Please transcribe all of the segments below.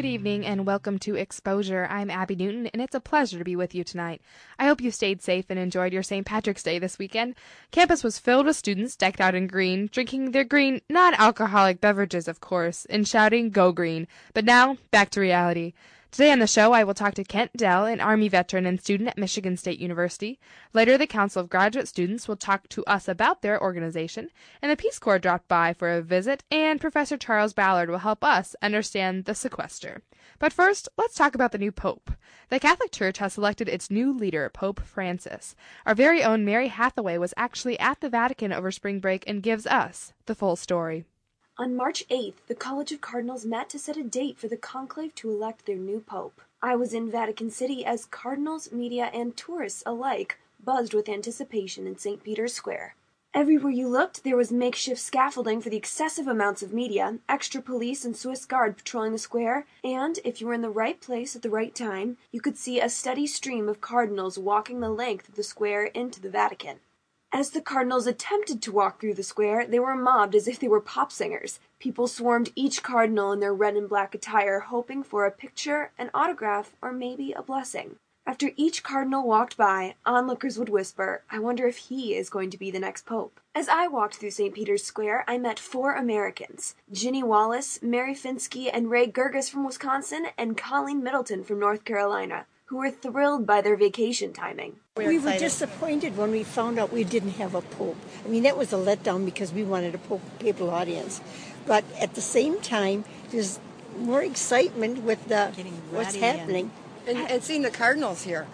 Good evening and welcome to Exposure. I'm Abby Newton and it's a pleasure to be with you tonight. I hope you stayed safe and enjoyed your St. Patrick's Day this weekend. Campus was filled with students decked out in green, drinking their green, non alcoholic beverages, of course, and shouting, Go Green. But now, back to reality. Today on the show, I will talk to Kent Dell, an Army veteran and student at Michigan State University. Later, the Council of Graduate Students will talk to us about their organization, and the Peace Corps dropped by for a visit, and Professor Charles Ballard will help us understand the sequester. But first, let's talk about the new Pope. The Catholic Church has selected its new leader, Pope Francis. Our very own Mary Hathaway was actually at the Vatican over spring break and gives us the full story. On March 8th, the College of Cardinals met to set a date for the conclave to elect their new pope. I was in Vatican City as cardinals, media, and tourists alike buzzed with anticipation in St. Peter's Square. Everywhere you looked, there was makeshift scaffolding for the excessive amounts of media, extra police and Swiss Guard patrolling the square, and, if you were in the right place at the right time, you could see a steady stream of cardinals walking the length of the square into the Vatican. As the cardinals attempted to walk through the square, they were mobbed as if they were pop singers. People swarmed each cardinal in their red and black attire, hoping for a picture, an autograph, or maybe a blessing. After each cardinal walked by, onlookers would whisper, I wonder if he is going to be the next pope. As I walked through St. Peter's Square, I met four Americans Ginny Wallace, Mary Finsky, and Ray Gerges from Wisconsin, and Colleen Middleton from North Carolina who were thrilled by their vacation timing. We were disappointed when we found out we didn't have a pope. I mean, that was a letdown because we wanted a pope papal audience. But at the same time, there's more excitement with the what's happening. And, and, seeing the cardinals here.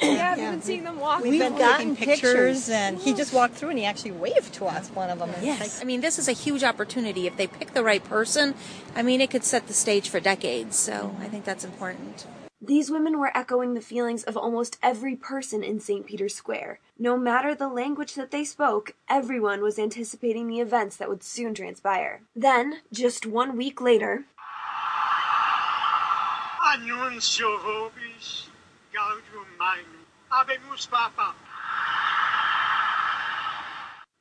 yeah, we've been seeing them walk. We've, We've been gotten pictures, pictures, and he just walked through and he actually waved to us, one of them. Yes. I mean, this is a huge opportunity. If they pick the right person, I mean, it could set the stage for decades. So I think that's important. These women were echoing the feelings of almost every person in St. Peter's Square. No matter the language that they spoke, everyone was anticipating the events that would soon transpire. Then, just one week later, Annuntio vobis gaudium magnum. Habemus Papa.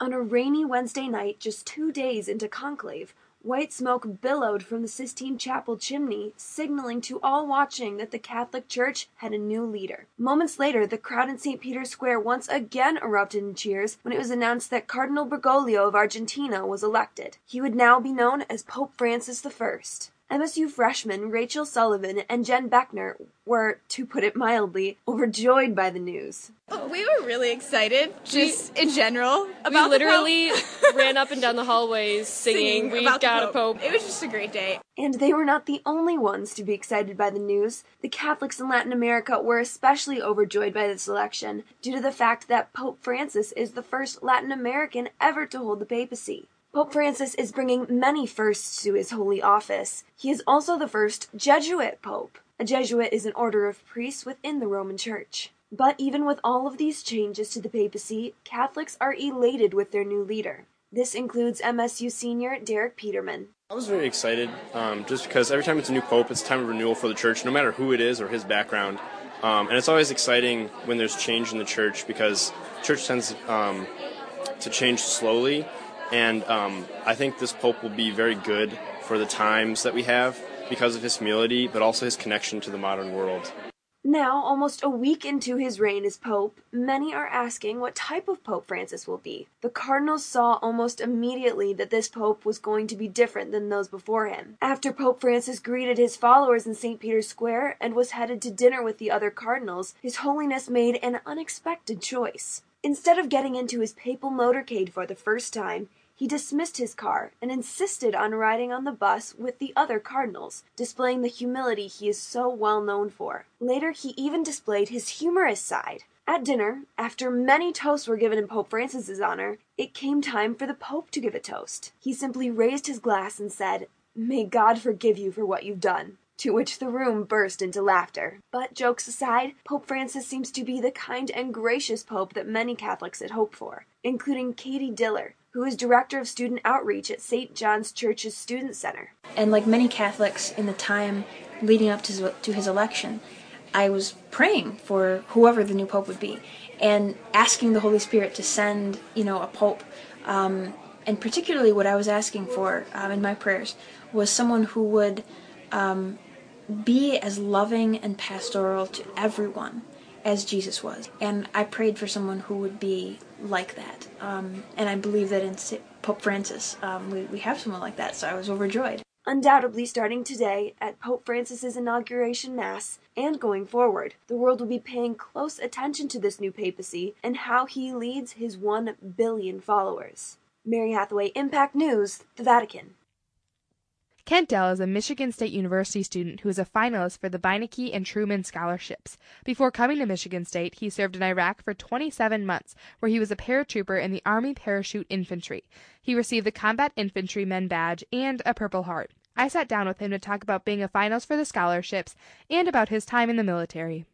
On a rainy Wednesday night, just two days into conclave, White smoke billowed from the Sistine Chapel chimney, signaling to all watching that the Catholic Church had a new leader. Moments later, the crowd in St. Peter's Square once again erupted in cheers when it was announced that Cardinal Bergoglio of Argentina was elected. He would now be known as Pope Francis I. MSU freshmen Rachel Sullivan and Jen Beckner were, to put it mildly, overjoyed by the news. We were really excited, just we, in general. About we literally ran up and down the hallways singing, singing "We got a pope." It was just a great day. And they were not the only ones to be excited by the news. The Catholics in Latin America were especially overjoyed by this election, due to the fact that Pope Francis is the first Latin American ever to hold the papacy. Pope Francis is bringing many firsts to his holy office. He is also the first Jesuit pope. A Jesuit is an order of priests within the Roman Church. But even with all of these changes to the papacy, Catholics are elated with their new leader. This includes MSU senior Derek Peterman. I was very excited um, just because every time it's a new pope, it's time of renewal for the church, no matter who it is or his background. Um, and it's always exciting when there's change in the church because church tends um, to change slowly and um, I think this Pope will be very good for the times that we have because of his humility, but also his connection to the modern world. Now, almost a week into his reign as Pope, many are asking what type of Pope Francis will be. The cardinals saw almost immediately that this Pope was going to be different than those before him. After Pope Francis greeted his followers in St. Peter's Square and was headed to dinner with the other cardinals, His Holiness made an unexpected choice. Instead of getting into his papal motorcade for the first time, he dismissed his car and insisted on riding on the bus with the other cardinals, displaying the humility he is so well known for. Later he even displayed his humorous side. At dinner, after many toasts were given in Pope Francis's honor, It came time for the Pope to give a toast. He simply raised his glass and said, May God forgive you for what you've done. To which the room burst into laughter. But jokes aside, Pope Francis seems to be the kind and gracious Pope that many Catholics had hoped for, including Katie Diller, who is Director of Student Outreach at St. John's Church's Student Center. And like many Catholics in the time leading up to his, to his election, I was praying for whoever the new pope would be, and asking the Holy Spirit to send, you know, a pope. Um, and particularly, what I was asking for um, in my prayers was someone who would um, be as loving and pastoral to everyone as Jesus was. And I prayed for someone who would be like that. Um, and I believe that in Pope Francis, um, we, we have someone like that, so I was overjoyed. Undoubtedly, starting today at Pope Francis's inauguration Mass and going forward, the world will be paying close attention to this new papacy and how he leads his one billion followers. Mary Hathaway, Impact News, the Vatican. Kent Dell is a Michigan State University student who is a finalist for the Beinecke and Truman scholarships. Before coming to Michigan State, he served in Iraq for 27 months, where he was a paratrooper in the Army Parachute Infantry. He received the Combat Infantryman Badge and a Purple Heart. I sat down with him to talk about being a finalist for the scholarships and about his time in the military.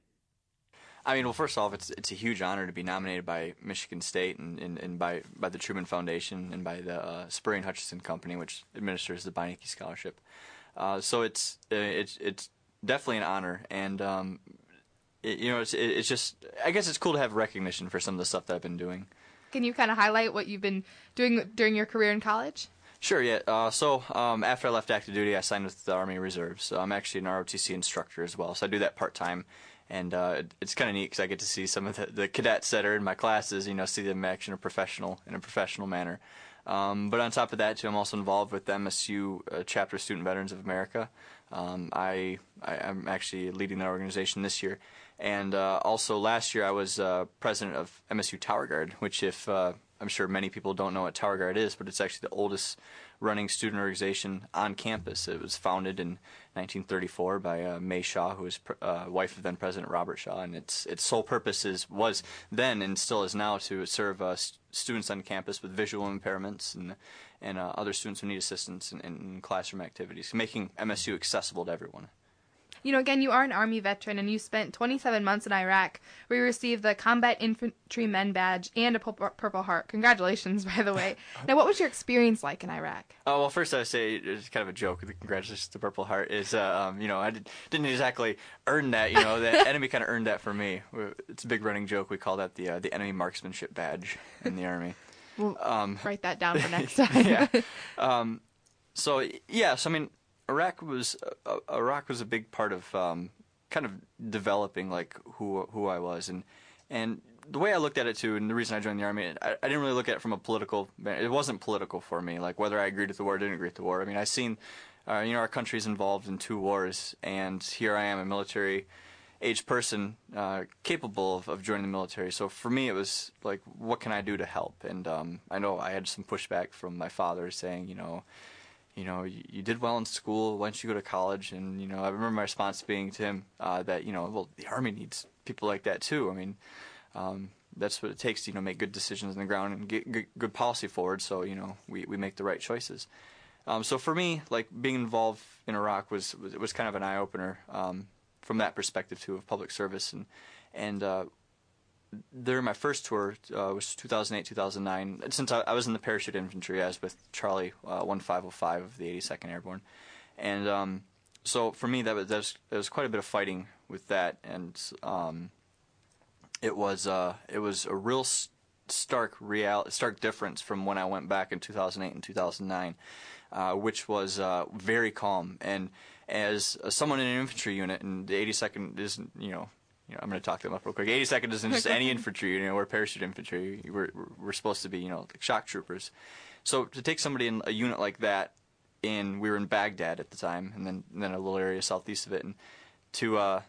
I mean, well, first off, it's it's a huge honor to be nominated by Michigan State and, and, and by by the Truman Foundation and by the uh, Sperry and Hutchinson Company, which administers the Beinecke Scholarship. Uh, so it's uh, it's it's definitely an honor, and um, it, you know, it's it's just I guess it's cool to have recognition for some of the stuff that I've been doing. Can you kind of highlight what you've been doing during your career in college? Sure, yeah. Uh, so um, after I left active duty, I signed with the Army Reserves. So I'm actually an ROTC instructor as well. So I do that part time and uh, it's kind of neat because I get to see some of the, the, cadets that are in my classes, you know, see them action in a professional in a professional manner. Um, but on top of that, too, I'm also involved with MSU uh, chapter Student Veterans of America. Um, I, I am actually leading that organization this year, and uh, also last year I was uh, president of MSU Tower Guard, which if uh, I'm sure many people don't know what Tower Guard is, but it's actually the oldest running student organization on campus. It was founded in 1934 by uh, May Shaw, who was uh, wife of then President Robert Shaw, and its its sole purpose is was then and still is now to serve uh, st- students on campus with visual impairments and and uh, other students who need assistance in, in classroom activities, making MSU accessible to everyone you know, again, you are an Army veteran and you spent 27 months in Iraq where you received the Combat Infantryman Badge and a Purple Heart. Congratulations, by the way. now, what was your experience like in Iraq? Oh, well, first I would say it's kind of a joke. The congratulations to Purple Heart is, uh, um, you know, I did, not exactly earn that. You know, the enemy kind of earned that for me. It's a big running joke. We call that the uh, the enemy marksmanship badge in the Army. We'll um, write that down for next time. yeah. Um, so yes, I mean Iraq was uh, uh, Iraq was a big part of um, kind of developing like who who I was and and the way I looked at it too, and the reason I joined the army, I, I didn't really look at it from a political. It wasn't political for me, like whether I agreed with the war or didn't agree with the war. I mean, I seen, uh, you know, our country's involved in two wars, and here I am, a military age person uh, capable of, of joining the military. So for me, it was like, what can I do to help? And um, I know I had some pushback from my father saying, you know, you know, you, you, did well in school. Why don't you go to college? And you know, I remember my response being to him uh, that you know, well, the army needs people like that too. I mean, um, that's what it takes to you know make good decisions on the ground and get good, good policy forward. So you know, we we make the right choices. Um, so for me, like being involved in Iraq was was, was kind of an eye opener um, from that perspective too of public service and and uh, during my first tour, uh, was 2008, 2009. Since I, I, was in the parachute infantry, I was with Charlie uh, 1505 of the 82nd Airborne, and um, so for me that was, that was, that was quite a bit of fighting with that, and um, it was uh, it was a real stark real stark difference from when I went back in 2008 and 2009, uh, which was uh, very calm. And as someone in an infantry unit, and the 82nd isn't, you know, you know, I'm going to talk them up real quick. 82nd isn't just any infantry. You know, we're parachute infantry. We're we're supposed to be, you know, like shock troopers. So to take somebody in a unit like that, in we were in Baghdad at the time, and then and then a little area southeast of it, and to uh,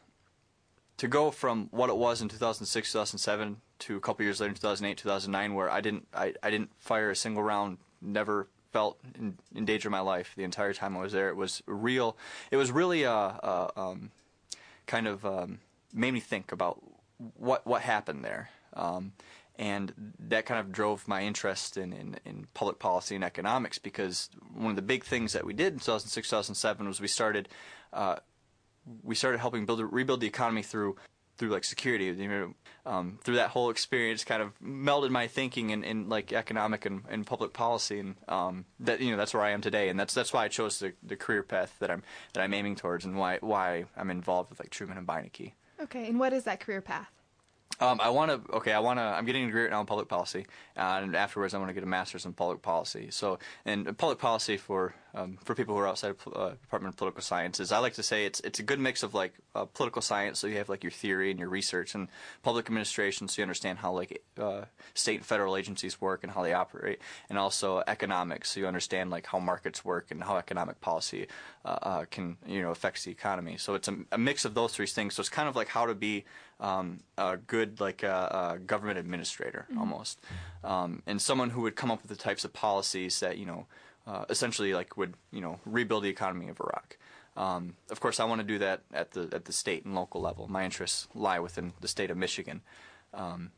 to go from what it was in 2006, 2007 to a couple years later in 2008, 2009, where I didn't I, I didn't fire a single round, never felt in, in danger of my life the entire time I was there. It was real. It was really a, a um, kind of um, made me think about what what happened there. Um, and that kind of drove my interest in, in, in public policy and economics because one of the big things that we did in 2006 2007 was we started uh, we started helping build rebuild the economy through through like security um, through that whole experience kind of melded my thinking in, in like economic and, and public policy and um, that you know that's where I am today and that's that's why I chose the, the career path that I'm that I'm aiming towards and why why I'm involved with like Truman and Beinecke. Okay, and what is that career path? Um, I want to. Okay, I want to. I'm getting a degree right now in public policy, uh, and afterwards I want to get a master's in public policy. So, and public policy for um, for people who are outside of uh, Department of Political Sciences, I like to say it's it's a good mix of like uh, political science, so you have like your theory and your research, and public administration, so you understand how like uh, state and federal agencies work and how they operate, and also economics, so you understand like how markets work and how economic policy uh, uh, can you know affects the economy. So it's a, a, mix of those three things. So it's kind of like how to be um, a good like a, a government administrator mm-hmm. almost, um, and someone who would come up with the types of policies that you know uh, essentially like would you know rebuild the economy of Iraq. Um, of course, I want to do that at the at the state and local level. My interests lie within the state of Michigan. Um,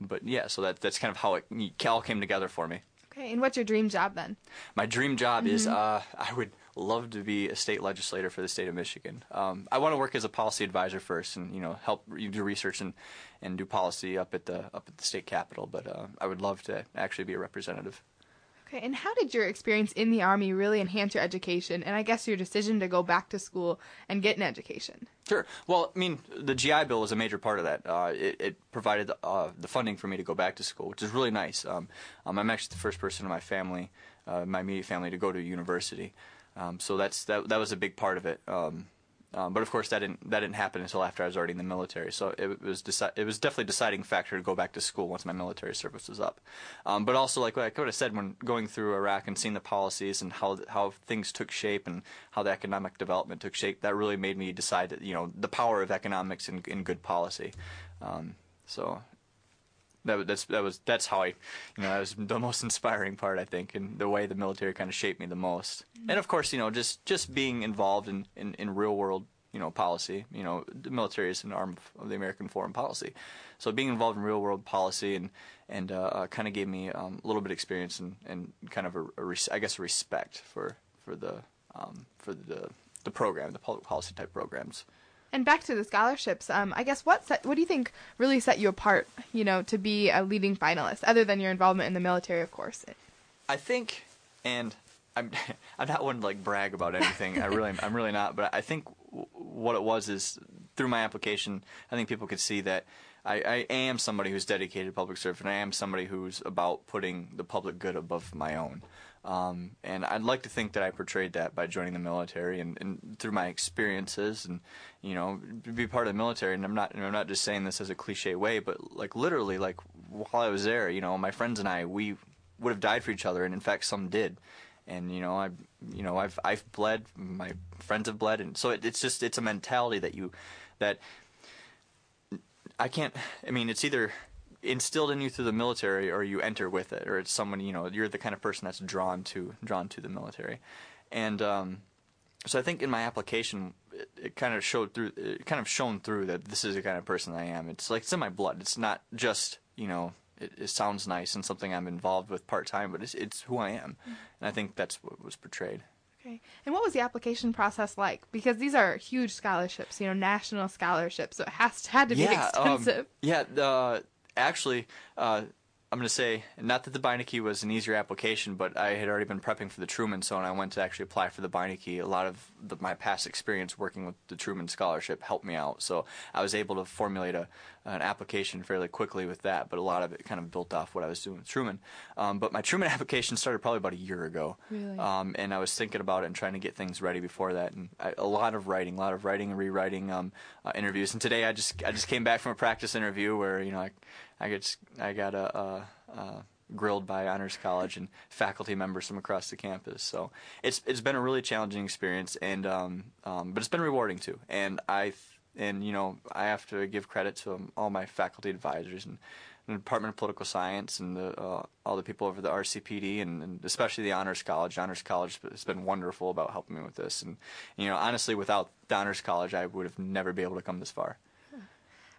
but yeah, so that that's kind of how it all came together for me. Okay, and what's your dream job then? My dream job mm-hmm. is uh, I would love to be a state legislator for the state of Michigan. Um, I want to work as a policy advisor first, and you know help you do research and, and do policy up at the up at the state capitol. But uh, I would love to actually be a representative. Okay, and how did your experience in the Army really enhance your education and I guess your decision to go back to school and get an education? Sure. Well, I mean, the GI Bill was a major part of that. Uh, it, it, provided the, uh, the, funding for me to go back to school, which is really nice. Um, um, I'm actually the first person in my family, uh, my immediate family, to go to university. Um, so that's that, that was a big part of it. Um, um, but of course, that didn't that didn't happen until after I was already in the military. So it was deci- it was definitely a deciding factor to go back to school once my military service was up. Um, but also, like, I could have said, when going through Iraq and seeing the policies and how how things took shape and how the economic development took shape, that really made me decide that you know the power of economics in, in good policy. Um, so that that's that was that's how I, you know, that was the most inspiring part I think, and the way the military kind of shaped me the most. Mm-hmm. And of course, you know, just just being involved in, in, in real world, you know, policy. You know, the military is an arm of the American foreign policy, so being involved in real world policy and and uh, uh, kind of gave me um, a little bit of experience and, and kind of a, a res- I guess a respect for for the um, for the the program, the public policy type programs. And back to the scholarships, um, I guess what set, what do you think really set you apart, you know, to be a leading finalist, other than your involvement in the military, of course? I think, and I'm I'm not one to like brag about anything. I really I'm really not. But I think what it was is through my application, I think people could see that I, I am somebody who's dedicated to public service, and I am somebody who's about putting the public good above my own. Um, and I'd like to think that I portrayed that by joining the military and, and through my experiences and you know be part of the military. And I'm not I'm not just saying this as a cliche way, but like literally like while I was there, you know, my friends and I we would have died for each other, and in fact some did. And you know I you know I've I've bled, my friends have bled, and so it, it's just it's a mentality that you that I can't. I mean, it's either instilled in you through the military or you enter with it or it's someone you know you're the kind of person that's drawn to drawn to the military and um, so I think in my application it, it, kind of showed through it kind of shown through that this is the kind of person I am it's like it's in my blood it's not just you know it, it sounds nice and something I'm involved with part time but it's it's who I am mm-hmm. and I think that's what was portrayed Okay. And what was the application process like? Because these are huge scholarships, you know, national scholarships, so it has to, had to yeah, be expensive. Um, yeah, uh, actually, uh, I'm going to say, not that the Beinecke was an easier application, but I had already been prepping for the Truman, so when I went to actually apply for the Beinecke, a lot of the, my past experience working with the Truman Scholarship helped me out. So I was able to formulate a, an application fairly quickly with that, but a lot of it kind of built off what I was doing with Truman. Um, but my Truman application started probably about a year ago. Really? Um, and I was thinking about it and trying to get things ready before that, and I, a lot of writing, a lot of writing and rewriting um, uh, interviews. And today I just I just came back from a practice interview where you know I I got I got a. a, a grilled by Honors College and faculty members from across the campus. So it's it's been a really challenging experience, and um, um, but it's been rewarding too. And I and you know I have to give credit to um, all my faculty advisors and the Department of Political Science and the, uh, all the people over the RCPD and, and, especially the Honors College. Honors College has been wonderful about helping me with this. And you know, honestly, without the Honors College, I would have never been able to come this far.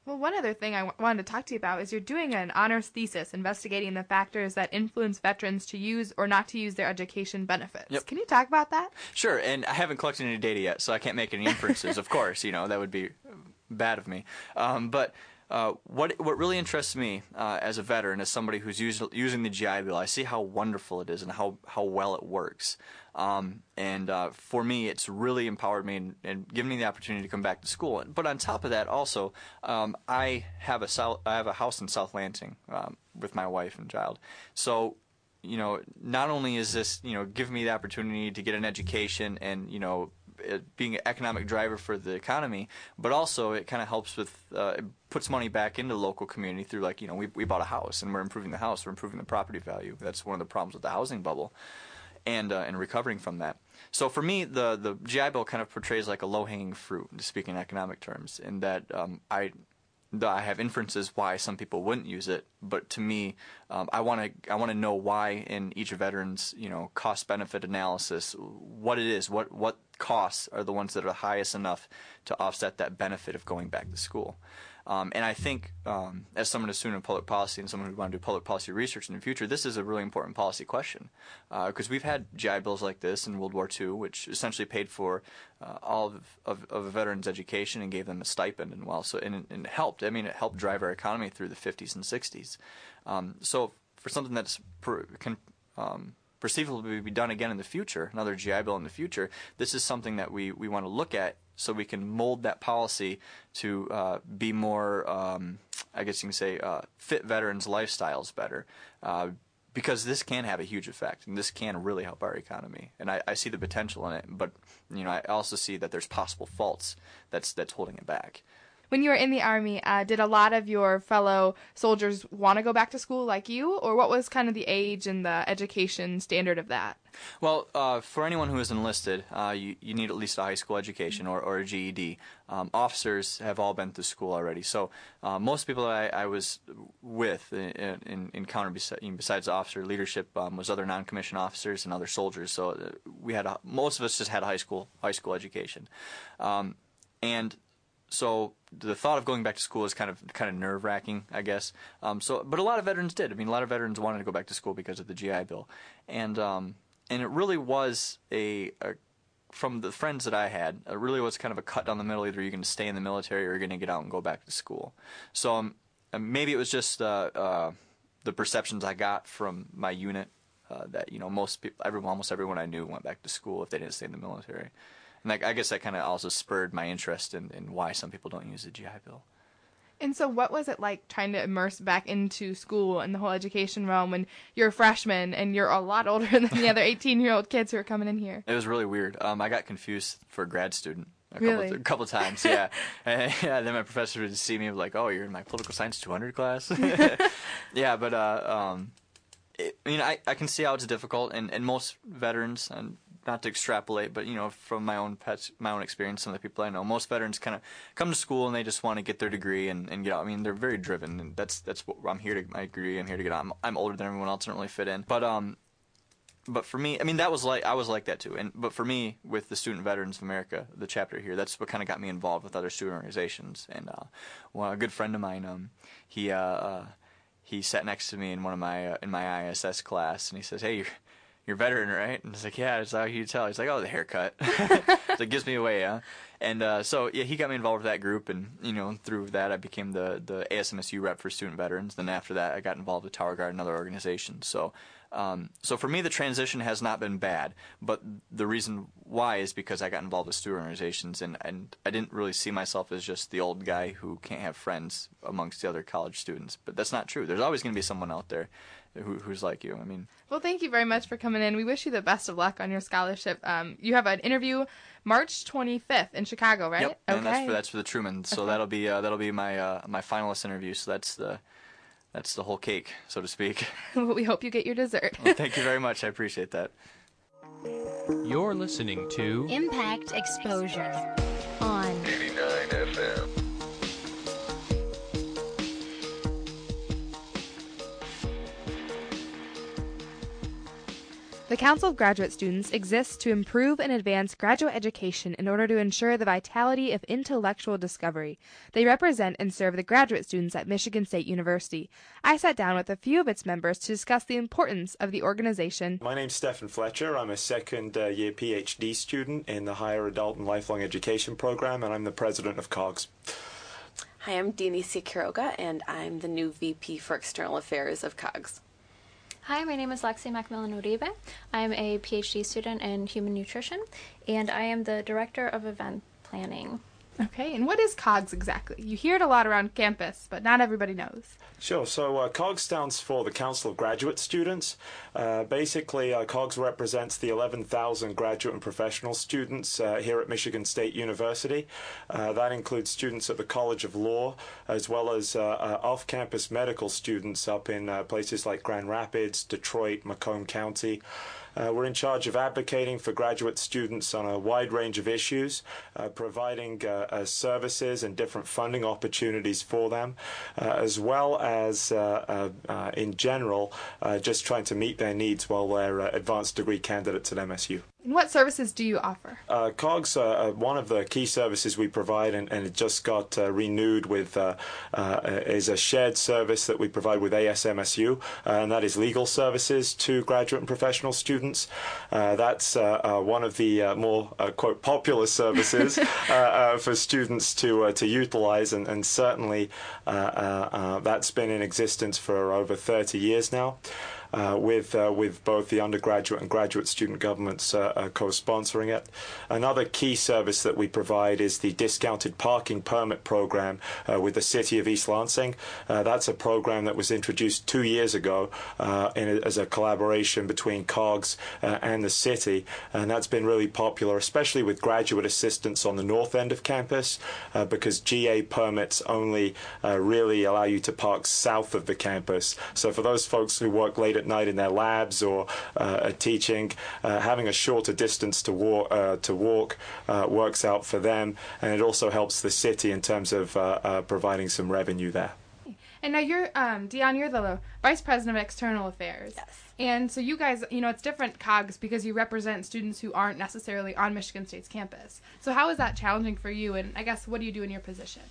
Well, one other thing I w- wanted to talk to you about is you're doing an honors thesis investigating the factors that influence veterans to use or not to use their education benefits. Yep. Can you talk about that? Sure, and I haven't collected any data yet, so I can't make any inferences. of course, you know that would be bad of me. Um, but uh, what what really interests me uh, as a veteran, as somebody who's use, using the GI Bill, I see how wonderful it is and how how well it works. Um, and uh, for me, it's really empowered me and, and given me the opportunity to come back to school. But on top of that, also, um, I have a I have a house in South Lansing um, with my wife and child. So you know, not only is this, you know, giving me the opportunity to get an education and, you know, being an economic driver for the economy, but also it kind of helps with, uh, it puts money back into the local community through like, you know, we, we bought a house and we're improving the house, we're improving the property value. That's one of the problems with the housing bubble and, uh, and recovering from that. So for me, the, the GI Bill kind of portrays like a low-hanging fruit, to speak in economic terms, in that um, I I have inferences why some people wouldn't use it, but to me, um, I want to I want to know why in each veteran's you know cost benefit analysis what it is, what what costs are the ones that are highest enough to offset that benefit of going back to school. Um, and I think, um, as someone who's student public policy and someone who want to do public policy research in the future, this is a really important policy question because uh, we've had GI bills like this in World War II, which essentially paid for uh, all of, of, of, a veteran's education and gave them a stipend and well, so and, and helped. I mean, it helped drive our economy through the 50s and 60s. Um, so for something that's per, can um, perceivably be done again in the future, another GI Bill in the future, this is something that we, we want to look at so we can mold that policy to uh, be more, um, I guess you can say, uh, fit veterans' lifestyles better. Uh, because this can have a huge effect, and this can really help our economy. And I, I see the potential in it, but you know, I also see that there's possible faults that's that's holding it back when you were in the army, uh, did a lot of your fellow soldiers want to go back to school like you, or what was kind of the age and the education standard of that? Well, uh, for anyone who is enlisted, uh, you, you need at least a high school education or, or a GED. Um, officers have all been through school already. So uh, most people I, I was with in, in, encountered besides, besides officer leadership um, was other non-commissioned officers and other soldiers. So uh, we had a, most of us just had a high school high school education, um, and so the thought of going back to school is kind of kind of nerve wracking, I guess. Um, so, but a lot of veterans did. I mean, a lot of veterans wanted to go back to school because of the GI Bill, and um, and it really was a, a, from the friends that I had, it really was kind of a cut down the middle. Either you're going to stay in the military or you're going to get out and go back to school. So um, maybe it was just uh, uh, the perceptions I got from my unit uh, that you know most people, everyone, almost everyone I knew went back to school if they didn't stay in the military and that, I guess that kind of also spurred my interest in, in why some people don't use the GI Bill. And so, what was it like trying to immerse back into school and the whole education realm when you're a freshman and you're a lot older than the other 18 year old kids who are coming in here? It was really weird. Um, I got confused for a grad student. A really? couple, a couple times, yeah. and, yeah. Then my professor would see me like, "Oh, you're in my political science 200 class." yeah, but uh, um, it, I mean, I, I can see how it's difficult, and, and most veterans, and not to extrapolate, but you know, from my own pets, my own experience, some of the people I know, most veterans kind of come to school and they just want to get their degree and, and get out. I mean, they're very driven, and that's that's what I'm here to. My degree, I'm here to get out. I'm, I'm older than everyone else, I don't really fit in. But um, but for me, I mean, that was like I was like that too. And but for me, with the Student Veterans of America, the chapter here, that's what kind of got me involved with other student organizations. And uh, well, a good friend of mine, um, he uh, uh he sat next to me in one of my uh, in my ISS class, and he says, "Hey, you're a veteran, right?" And it's like, "Yeah." It's how you tell. He's like, "Oh, the haircut." so it gives me away, yeah. And uh, so yeah, he got me involved with that group, and you know, through that, I became the the ASMSU rep for student veterans. Then after that, I got involved with Tower Guard and other organizations. So um, so for me, the transition has not been bad, but the reason why is because I got involved with student organizations, and, and I didn't really see myself as just the old guy who can't have friends amongst the other college students. But that's not true. There's always going to be someone out there who, who's like you. I mean, well, thank you very much for coming in. We wish you the best of luck on your scholarship. Um, you have an interview March 25th in Chicago, right? Yep, okay. and that's for that's for the Truman. So okay. that'll be uh, that'll be my uh, my finalist interview. So that's the that's the whole cake, so to speak. we hope you get your dessert. well, thank you very much. I appreciate that. You're listening to Impact Exposure on 89 FM. The Council of Graduate Students exists to improve and advance graduate education in order to ensure the vitality of intellectual discovery. They represent and serve the graduate students at Michigan State University. I sat down with a few of its members to discuss the importance of the organization. My name's Stephen Fletcher. I'm a second uh, year PhD student in the Higher Adult and Lifelong Education program, and I'm the president of COGS. Hi, I'm Denicia Quiroga, and I'm the new VP for External Affairs of COGS. Hi, my name is Lexi Macmillan Uribe. I'm a PhD student in human nutrition, and I am the director of event planning. Okay, and what is COGS exactly? You hear it a lot around campus, but not everybody knows. Sure. So uh, COGS stands for the Council of Graduate Students. Uh, basically, uh, COGS represents the 11,000 graduate and professional students uh, here at Michigan State University. Uh, that includes students at the College of Law, as well as uh, off-campus medical students up in places like Grand Rapids, Detroit, Macomb County. Uh, we're in charge of advocating for graduate students on a wide range of issues, uh, providing uh, services and different funding opportunities for them, as well as, Uh, uh, uh, in general, uh, just trying to meet their needs while they're advanced degree candidates at MSU. And what services do you offer? Uh, COGS, uh, one of the key services we provide, and, and it just got uh, renewed with, uh, uh, is a shared service that we provide with ASMSU, uh, and that is legal services to graduate and professional students. that's one of the more quote popular services for students to to utilize, and, and certainly that's been in existence for over 30 years now with uh, with both the undergraduate and graduate student governments uh, uh, co-sponsoring it. Another key service that we provide is the discounted parking permit program uh, with the City of East Lansing. that's a program that was introduced two years ago in, as a collaboration between COGS and the city, and that's been really popular, especially with graduate assistants on the north end of campus, because GA permits only really allow you to park south of the campus. So for those folks who work late at at night in their labs or uh, teaching, uh, having a shorter distance to walk, uh, to walk uh, works out for them, and it also helps the city in terms of uh, providing some revenue there. And now you're, um, Dion, you're the vice president of external affairs. Yes. And so you guys, you know, it's different COGS because you represent students who aren't necessarily on Michigan State's campus. So how is that challenging for you? And I guess what do you do in your position?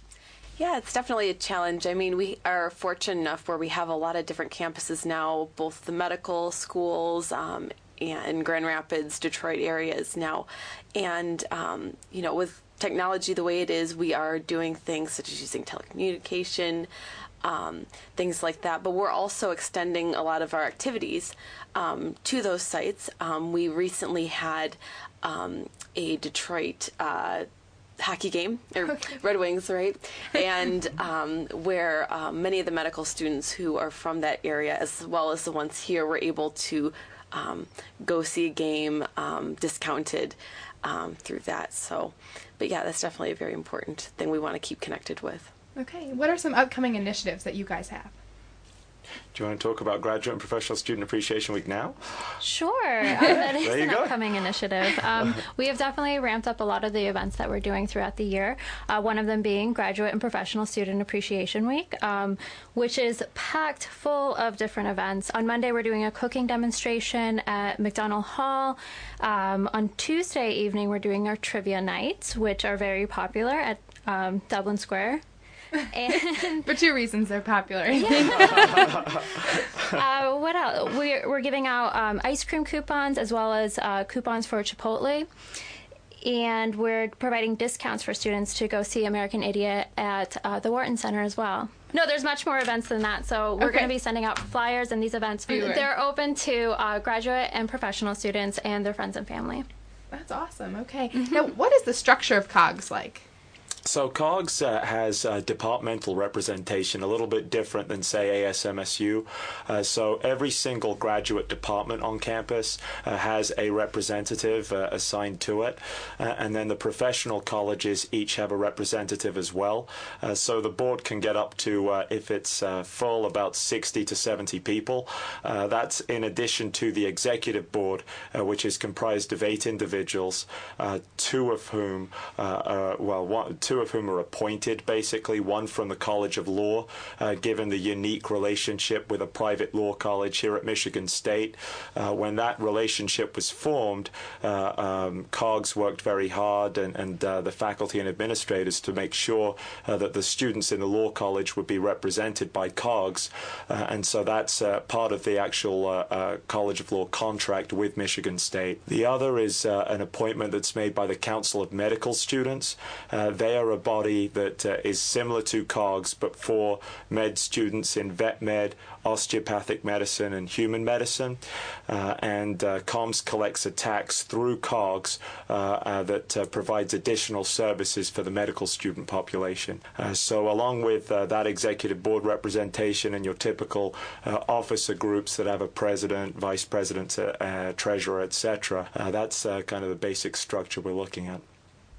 Yeah, it's definitely a challenge. I mean, we are fortunate enough where we have a lot of different campuses now, both the medical schools um, and Grand Rapids, Detroit areas now. And, um, you know, with technology the way it is, we are doing things such as using telecommunication, um, things like that. But we're also extending a lot of our activities um, to those sites. Um, we recently had um, a Detroit uh, hockey game or. Red Wings, right? And um, where um, many of the medical students who are from that area, as well as the ones here, were able to um, go see a game um, discounted um, through that. So, but yeah, that's definitely a very important thing we want to keep connected with. Okay, what are some upcoming initiatives that you guys have? Do you want to talk about Graduate and Professional Student Appreciation Week now? Sure. Um, that is an go. upcoming initiative. Um, we have definitely ramped up a lot of the events that we're doing throughout the year. Uh, one of them being Graduate and Professional Student Appreciation Week, um, which is packed full of different events. On Monday, we're doing a cooking demonstration at McDonel Hall. Um, on Tuesday evening, we're doing our trivia nights, which are very popular at um, Dublin Square and for two reasons they're popular. Yeah. uh, what else? We're, we're giving out um, ice cream coupons as well as uh, coupons for Chipotle. And we're providing discounts for students to go see American Idiot at uh, the Wharton Center as well. No, there's much more events than that. So we're okay. going to be sending out flyers and these events. They're open to uh, graduate and professional students and their friends and family. That's awesome. Okay. Mm-hmm. Now, what is the structure of COGS like? So COGS uh, has uh, departmental representation, a little bit different than, say, ASMSU. Uh, so every single graduate department on campus uh, has a representative uh, assigned to it, uh, and then the professional colleges each have a representative as well. so the board can get up to, if it's full, about 60 to 70 people. that's in addition to the executive board, which is comprised of eight individuals, two of whom, well, one, two two of whom are appointed, basically, one from the College of Law, uh, given the unique relationship with a private law college here at Michigan State. Uh, when that relationship was formed, uh, um, COGS worked very hard and, and uh, the faculty and administrators to make sure uh, that the students in the law college would be represented by COGS. and so that's part of the actual College of Law contract with Michigan State. The other is an appointment that's made by the Council of Medical Students. they are a body that is similar to COGS, but for med students in vet med, osteopathic medicine, and human medicine. Uh, and uh, COMS collects a tax through COGS uh, uh that uh, provides additional services for the medical student population. Uh, so, along with that executive board representation and your typical officer groups that have a president, vice president, treasurer, etc., that's kind of the basic structure we're looking at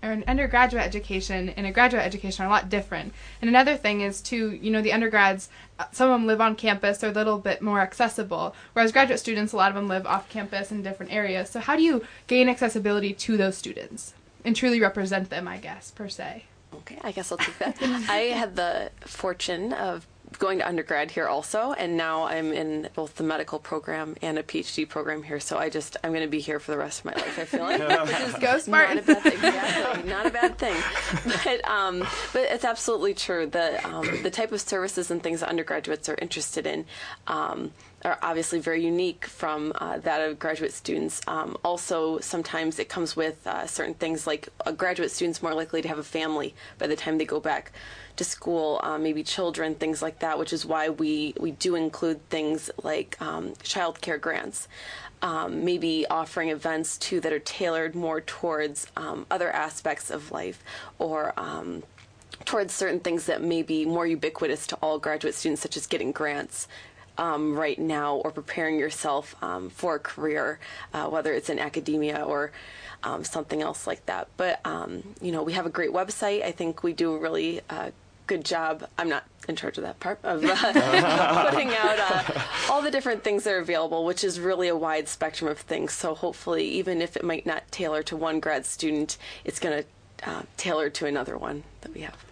or an undergraduate education and a graduate education are a lot different. And another thing is too, you know, the undergrads, uh, some of them live on campus, they're a little bit more accessible, whereas graduate students, a lot of them live off campus in different areas. So how do you gain accessibility to those students and truly represent them, I guess, per se? Okay, I guess I'll take that. I had the fortune of going to undergrad here also, and now I'm in both the medical program and a PhD program here. So I just I'm going to be here for the rest of my life. I feel like which is go smart. Not a bad thing. Exactly, not a bad thing. But um, but it's absolutely true. The um, the type of services and things that undergraduates are interested in. Um, are obviously very unique from uh, that of graduate students. Um, also, sometimes it comes with uh, certain things like a graduate student's more likely to have a family by the time they go back to school, um, maybe children, things like that, which is why we, we do include things like um, child care grants. Um, maybe offering events too that are tailored more towards um, other aspects of life or um, towards certain things that may be more ubiquitous to all graduate students, such as getting grants um, right now or preparing yourself um, for a career, uh, whether it's in academia or um, something else like that. But, you know, we have a great website. I think we do a really uh, good job. I'm not in charge of that part of uh, putting out uh, all the different things that are available, which is really a wide spectrum of things. So hopefully, even if it might not tailor to one grad student, it's going to uh, tailor to another one that we have.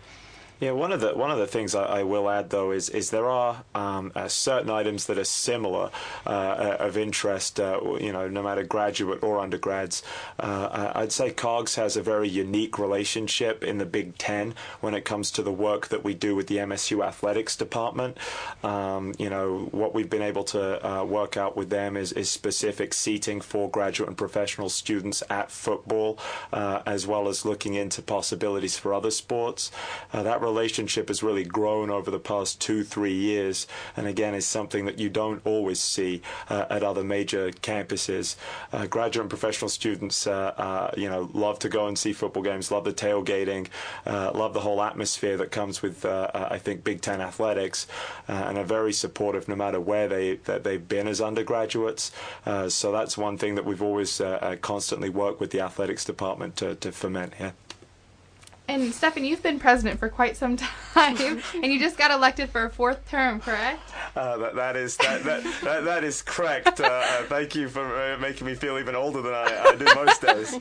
Yeah, one of the one of the things I, I will add though is is there are um, uh, certain items that are similar uh, uh of interest. Uh, you know, no matter graduate or undergrads, uh, I'd say COGS has a very unique relationship in the Big Ten when it comes to the work that we do with the MSU athletics department. Um, you know, what we've been able to work out with them is, is specific seating for graduate and professional students at football, as well as looking into possibilities for other sports. that relationship has really grown over the past two, three years, and again is something that you don't always see uh, at other major campuses. Uh, graduate and professional students, uh, uh you know, love to go and see football games, love the tailgating, uh, love the whole atmosphere that comes with, I think, Big Ten athletics, and are very supportive no matter where they that they've been as undergraduates. so that's one thing that we've always constantly worked with the athletics department to, to foment here. And Stefan, you've been president for quite some time, and you just got elected for a fourth term, correct? Uh, that, that is that, that, that, that is correct. Uh, uh, thank you for uh, making me feel even older than I, I do most days.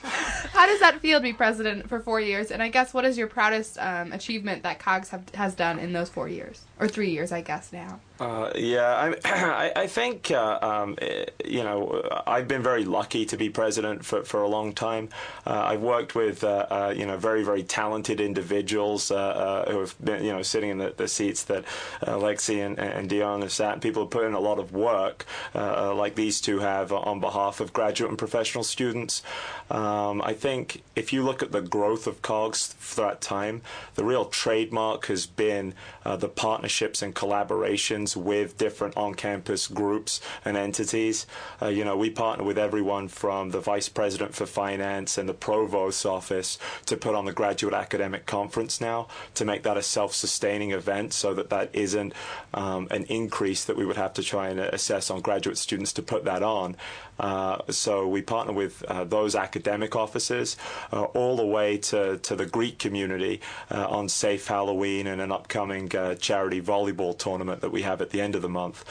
How does that feel to be president for four years? And I guess what is your proudest um, achievement that COGS have, has done in those four years, or three years, I guess now? Uh, yeah, I, I think uh, um, eh, you know I've been very lucky to be president for, for a long time. Uh, I've worked with uh, uh, you know very very talented individuals uh, who have been you know sitting in the, the seats that Lexi and, and Dion have sat. People have put in a lot of work, like these two have, on behalf of graduate and professional students. Um, I think if you look at the growth of COGS that time, the real trademark has been the partnerships and collaborations with different on-campus groups and entities. Uh, you know, we partner with everyone from the vice president for finance and the provost's office to put on the graduate academic conference now to make that a self-sustaining event, so that that isn't um, an increase that we would have to try and assess on graduate students to put that on. Uh, so we partner with uh, those academic offices uh, all the way to, to the Greek community on Safe Halloween and an upcoming charity volleyball tournament that we have at the end of the month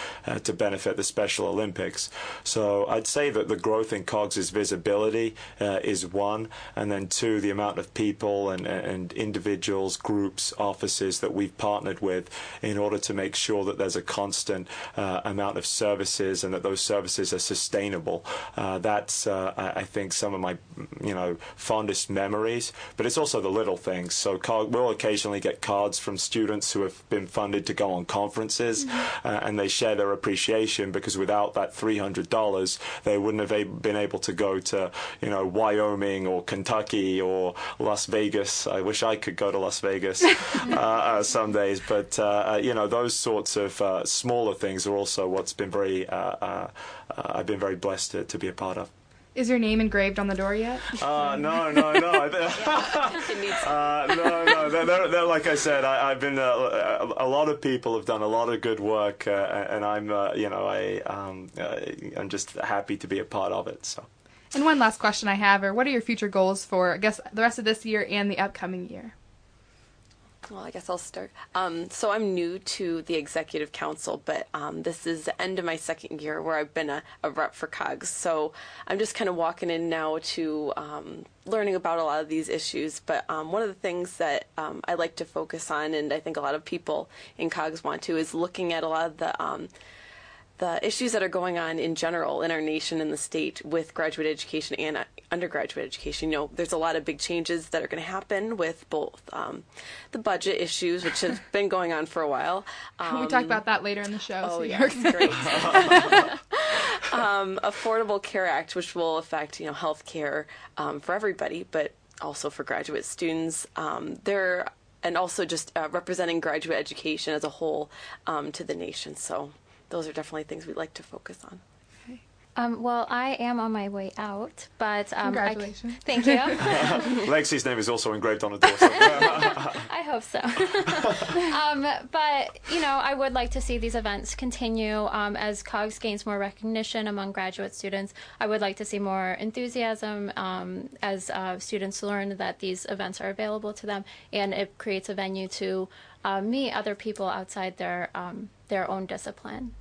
to benefit the Special Olympics. So I'd say that the growth in COGS' visibility is one, and then two, the amount of people and, and individuals, groups, offices that we've partnered with in order to make sure that there's a constant uh, amount of services and that those services are sustainable. Uh, that's, uh, I, think, some of my, you know, fondest memories. But it's also the little things. So we'll occasionally get cards from students who have been funded to go on conferences, mm-hmm. uh, and they share their appreciation because without that $300, they wouldn't have been able to go to, you know, Wyoming or Kentucky or Las Vegas. I wish I could go to Las Vegas uh, uh, some days, but uh, you know, those sorts of uh, smaller things are also what's been very. I've been very blessed to, to be a part of. Is your name engraved on the door yet? Uh, no, no, no. uh, no, no. They're, they're, they're, like I said, I, have been. Uh, a lot of people have done a lot of good work, uh, and I'm, uh, you know, I, um, uh, I'm just happy to be a part of it. So. And one last question I have, or what are your future goals for, I guess, the rest of this year and the upcoming year? Well, I guess I'll start. Um, so I'm new to the executive council, but um, this is the end of my second year where I've been a, a rep for COGS. So I'm just kind of walking in now to um, learning about a lot of these issues. But um, one of the things that um, I like to focus on, and I think a lot of people in COGS want to, is looking at a lot of the um, the issues that are going on in general in our nation and the state with graduate education and uh, undergraduate education. You know, there's a lot of big changes that are going to happen with both um, the budget issues, which has been going on for a while. Um, we talk about that later in the show. Oh, so yeah, great. um, Affordable Care Act, which will affect you know health care um, for everybody, but also for graduate students. Um, there and also just uh, representing graduate education as a whole um, to the nation. So those are definitely things we'd like to focus on. Um, well, I am on my way out, but um, congratulations! I, thank you. Lexi's name is also engraved on the door. So. I hope so. um, but you know, I would like to see these events continue um, as COGS gains more recognition among graduate students. I would like to see more enthusiasm um, as uh, students learn that these events are available to them, and it creates a venue to uh, meet other people outside their um, their own discipline.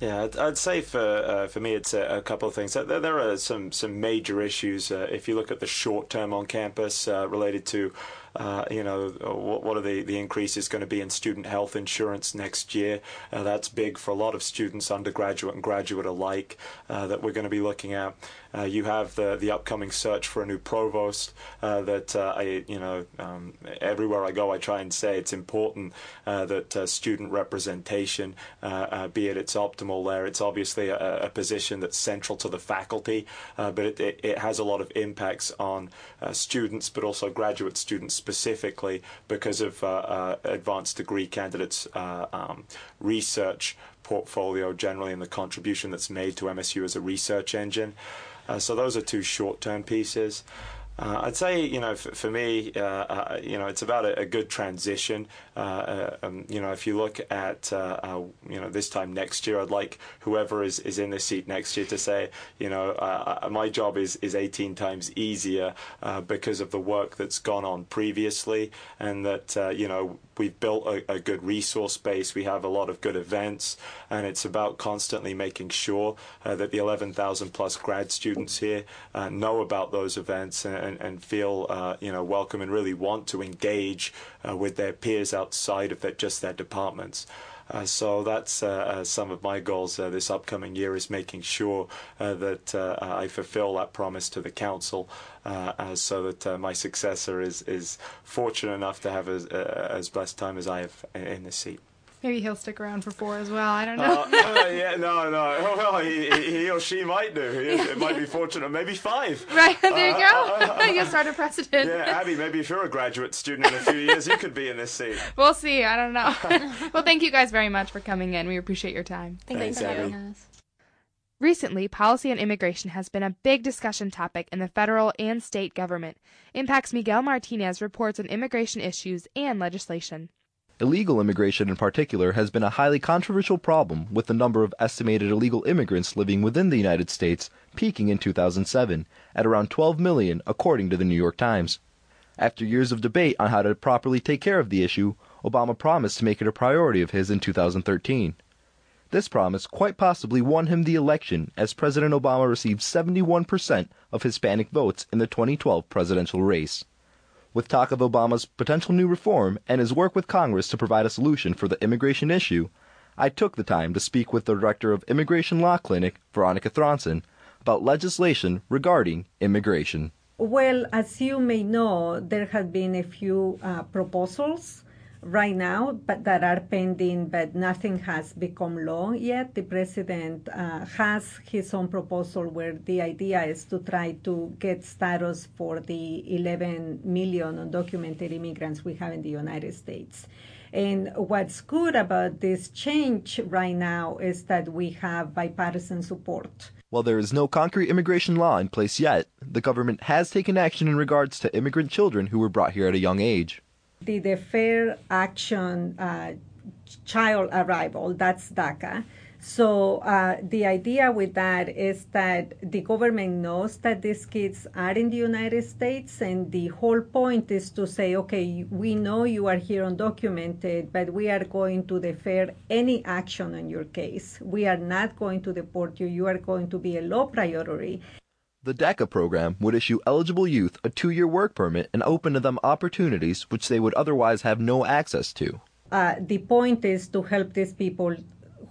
Yeah, I'd, I'd say for uh, for me, it's a, a, couple of things. There, there are some some major issues uh, if you look at the short term on campus uh, related to uh, you know, what, what, are the, the increases going to be in student health insurance next year? Uh, that's big for a lot of students, undergraduate and graduate alike, uh, that we're going to be looking at. Uh, you have the the upcoming search for a new provost. Uh, that uh, I, you know, um, everywhere I go, I try and say it's important that student representation, be it its optimal there. It's obviously a, a, position that's central to the faculty, but it, it, it, has a lot of impacts on students, but also graduate students specifically because of uh, uh, advanced degree candidates' uh, um, research portfolio generally and the contribution that's made to MSU as a research engine. Uh, so those are two short-term pieces. Uh, I'd say, you know, for, for me, uh, uh, you know, it's about a, a good transition. Uh, uh, um, you know, if you look at, you know, this time next year, I'd like whoever is, is in the seat next year to say, you know, my job is, is 18 times easier because of the work that's gone on previously, and that, you know, we've built a, a, good resource base. We have a lot of good events, and it's about constantly making sure uh, that the 11,000 plus grad students here uh, know about those events and, and feel uh, you know welcome and really want to engage uh, with their peers outside of just their departments. Uh, so that's uh, uh, some of my goals uh, this upcoming year is making sure that I fulfill that promise to the council, so that my successor is is fortunate enough to have as, as blessed time as I have in the seat. Maybe he'll stick around for four as well. I don't know. Uh, uh, yeah, no, no. Well, he, he, or she might do. It might be fortunate. Maybe five. Right there you uh, go. you start a precedent. Yeah, Abby. Maybe if you're a graduate student in a few years, you could be in this seat. We'll see. I don't know. well, thank you guys very much for coming in. We appreciate your time. Thank Thanks, Thanks Abby. Us. Recently, policy on immigration has been a big discussion topic in the federal and state government. Impacts Miguel Martinez reports on immigration issues and legislation. Illegal immigration in particular has been a highly controversial problem, with the number of estimated illegal immigrants living within the United States peaking in 2007 at around 12 million, according to the New York Times. After years of debate on how to properly take care of the issue, Obama promised to make it a priority of his in 2013. This promise quite possibly won him the election as President Obama received 71% of Hispanic votes in the 2012 presidential race. With talk of Obama's potential new reform and his work with Congress to provide a solution for the immigration issue, I took the time to speak with the director of Immigration Law Clinic, Veronica Thronson, about legislation regarding immigration. Well, as you may know, there have been a few uh, proposals right now, but that are pending, but nothing has become law yet. The president uh, has his own proposal where the idea is to try to get status for the 11 million undocumented immigrants we have in the United States. And what's good about this change right now is that we have bipartisan support. While there is no concrete immigration law in place yet, the government has taken action in regards to immigrant children who were brought here at a young age the Deferred Action uh, Child Arrival, that's DACA. So uh, the idea with that is that the government knows that these kids are in the United States, and the whole point is to say, okay, we know you are here undocumented, but we are going to defer any action on your case. We are not going to deport you. You are going to be a low priority. The DACA program would issue eligible youth a two year work permit and open to them opportunities which they would otherwise have no access to. Uh, the point is to help these people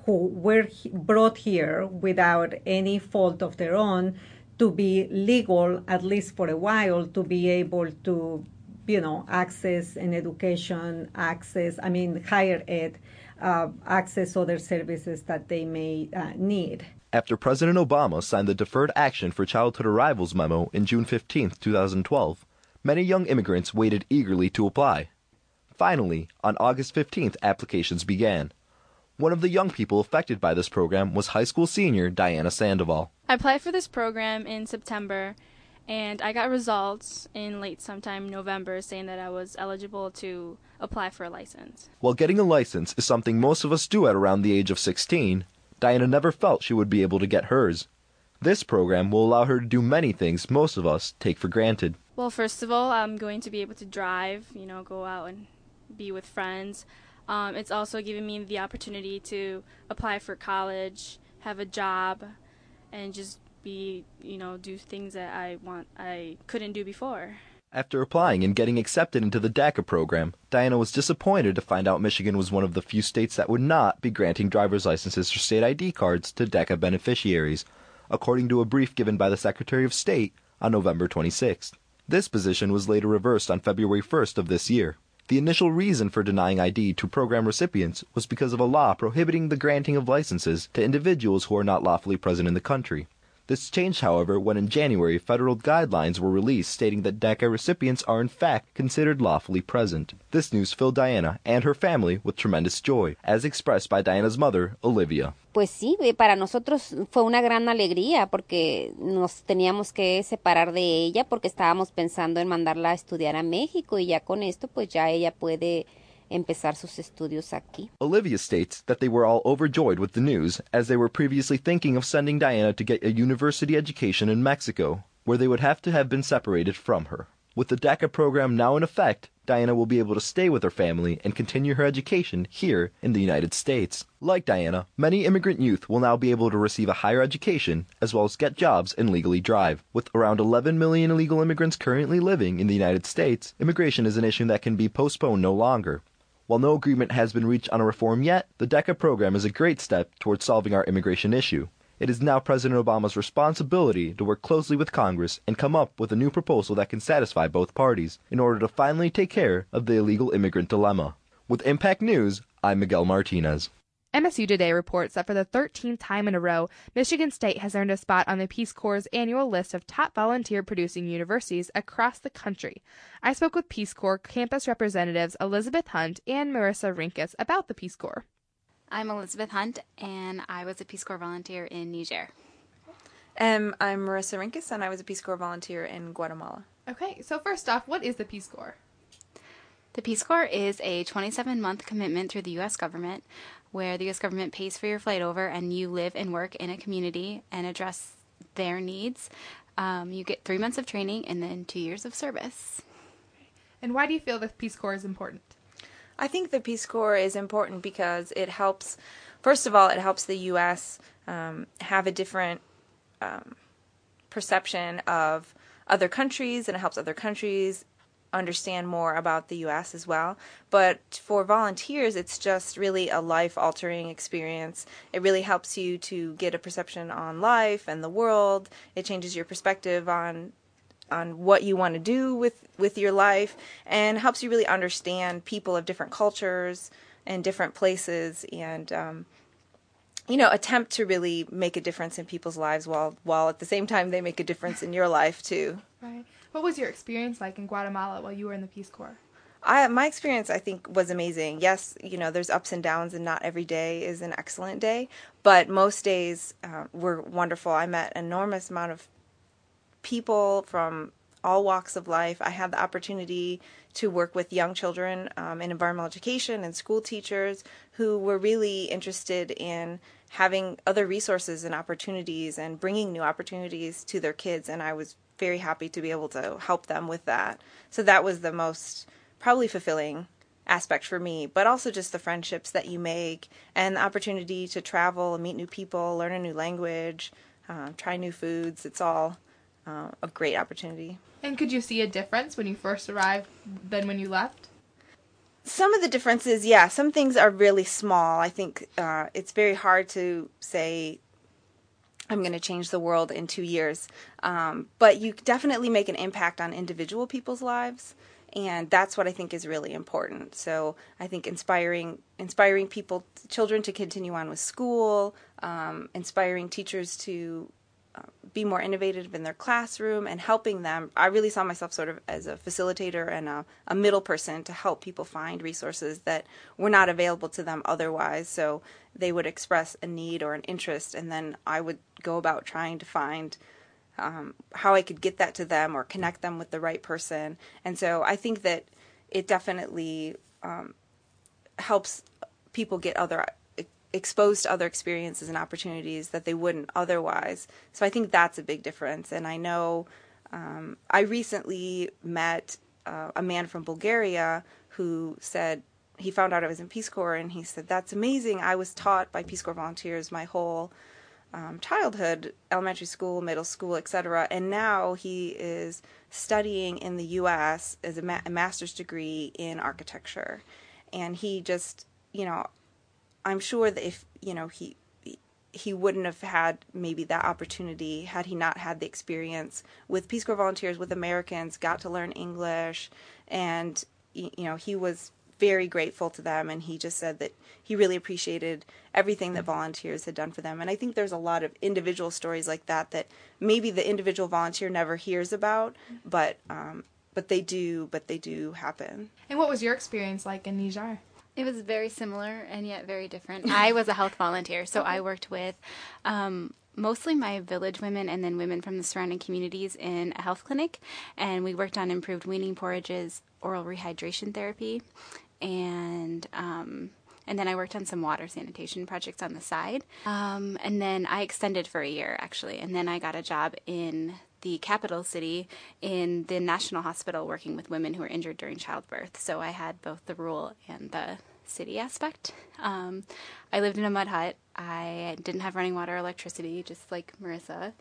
who were brought here without any fault of their own to be legal, at least for a while, to be able to, you know, access an education, access, I mean, higher ed, uh, access other services that they may uh, need. After President Obama signed the Deferred Action for Childhood Arrivals memo in June 15, 2012, many young immigrants waited eagerly to apply. Finally, on August 15th, applications began. One of the young people affected by this program was high school senior Diana Sandoval. I applied for this program in September and I got results in late sometime November saying that I was eligible to apply for a license. While getting a license is something most of us do at around the age of 16, Diana never felt she would be able to get hers. This program will allow her to do many things most of us take for granted. Well, first of all, I'm going to be able to drive, you know, go out and be with friends. Um, it's also giving me the opportunity to apply for college, have a job, and just be, you know, do things that I want I couldn't do before. After applying and getting accepted into the DACA program, Diana was disappointed to find out Michigan was one of the few states that would not be granting driver's licenses or state ID cards to DACA beneficiaries, according to a brief given by the Secretary of State on November 26th. This position was later reversed on February 1st of this year. The initial reason for denying ID to program recipients was because of a law prohibiting the granting of licenses to individuals who are not lawfully present in the country. This changed, however, when in January federal guidelines were released stating that DACA recipients are in fact considered lawfully present. This news filled Diana and her family with tremendous joy, as expressed by Diana's mother, Olivia. Pues sí, eh, para nosotros fue una gran alegría porque nos teníamos que separar de ella porque estábamos pensando en mandarla a estudiar a México y ya con esto pues ya ella puede empezar sus estudios aquí. Olivia states that they were all overjoyed with the news, as they were previously thinking of sending Diana to get a university education in Mexico, where they would have to have been separated from her. With the DACA program now in effect, Diana will be able to stay with her family and continue her education here in the United States. Like Diana, many immigrant youth will now be able to receive a higher education as well as get jobs and legally drive. With around 11 million illegal immigrants currently living in the United States, immigration is an issue that can be postponed no longer. While no agreement has been reached on a reform yet, the DACA program is a great step towards solving our immigration issue. It is now President Obama's responsibility to work closely with Congress and come up with a new proposal that can satisfy both parties in order to finally take care of the illegal immigrant dilemma. With Impact News, I'm Miguel Martinez. MSU Today reports that for the 13th time in a row, Michigan State has earned a spot on the Peace Corps' annual list of top volunteer producing universities across the country. I spoke with Peace Corps campus representatives Elizabeth Hunt and Marissa Rinkus about the Peace Corps. I'm Elizabeth Hunt, and I was a Peace Corps volunteer in Niger. Um, I'm Marissa Rinkus, and I was a Peace Corps volunteer in Guatemala. Okay, so first off, what is the Peace Corps? The Peace Corps is a 27 month commitment through the U.S. government where the U.S. government pays for your flight over and you live and work in a community and address their needs. Um, you get three months of training and then two years of service. And why do you feel the Peace Corps is important? I think the Peace Corps is important because it helps, first of all, it helps the U.S. Um, have a different um, perception of other countries and it helps other countries understand more about the US as well. But for volunteers, it's just really a life altering experience. It really helps you to get a perception on life and the world. It changes your perspective on on what you want to do with with your life and helps you really understand people of different cultures and different places and um, you know attempt to really make a difference in people's lives while while at the same time they make a difference in your life too right what was your experience like in Guatemala while you were in the Peace Corps? I, my experience, I think, was amazing. Yes, you know, there's ups and downs, and not every day is an excellent day, but most days uh, were wonderful. I met an enormous amount of people from all walks of life. I had the opportunity to work with young children um, in environmental education and school teachers who were really interested in having other resources and opportunities and bringing new opportunities to their kids. And I was very happy to be able to help them with that. So that was the most probably fulfilling aspect for me, but also just the friendships that you make and the opportunity to travel and meet new people, learn a new language, uh, try new foods. It's all uh, a great opportunity. And could you see a difference when you first arrived than when you left? Some of the differences, yeah, some things are really small. I think uh, it's very hard to say I'm going to change the world in two years. Um, but you definitely make an impact on individual people's lives, and that's what I think is really important. So I think inspiring inspiring people, children to continue on with school, um, inspiring teachers to be more innovative in their classroom and helping them. I really saw myself sort of as a facilitator and a, a, middle person to help people find resources that were not available to them otherwise. So they would express a need or an interest, and then I would go about trying to find um, how I could get that to them or connect them with the right person. And so I think that it definitely um, helps people get other exposed to other experiences and opportunities that they wouldn't otherwise. So I think that's a big difference. And I know um, I recently met uh, a man from Bulgaria who said he found out I was in Peace Corps and he said, That's amazing. I was taught by Peace Corps volunteers my whole um, childhood, elementary school, middle school, etc. And now he is studying in the U.S. as a, ma- a master's degree in architecture. And he just, you know, I'm sure that if you know he he wouldn't have had maybe that opportunity had he not had the experience with Peace Corps volunteers with Americans, got to learn English, and you know he was very grateful to them and he just said that he really appreciated everything that volunteers had done for them. And i think there's a lot of individual stories like that that maybe the individual volunteer never hears about but um, but they do but they do happen. And what was your experience like in niger it was very similar and yet very different. I was a health volunteer, so I worked with um, mostly my village women and then women from the surrounding communities in a health clinic. And we worked on improved weaning porridges, oral rehydration therapy, and um, and then I worked on some water sanitation projects on the side. Um, and then I extended for a year actually, and then I got a job in the capital city in the National Hospital working with women who were injured during childbirth. So I had both the rural and the city aspect. Um, I lived in a mud hut. I didn't have running water or electricity, just like Marissa.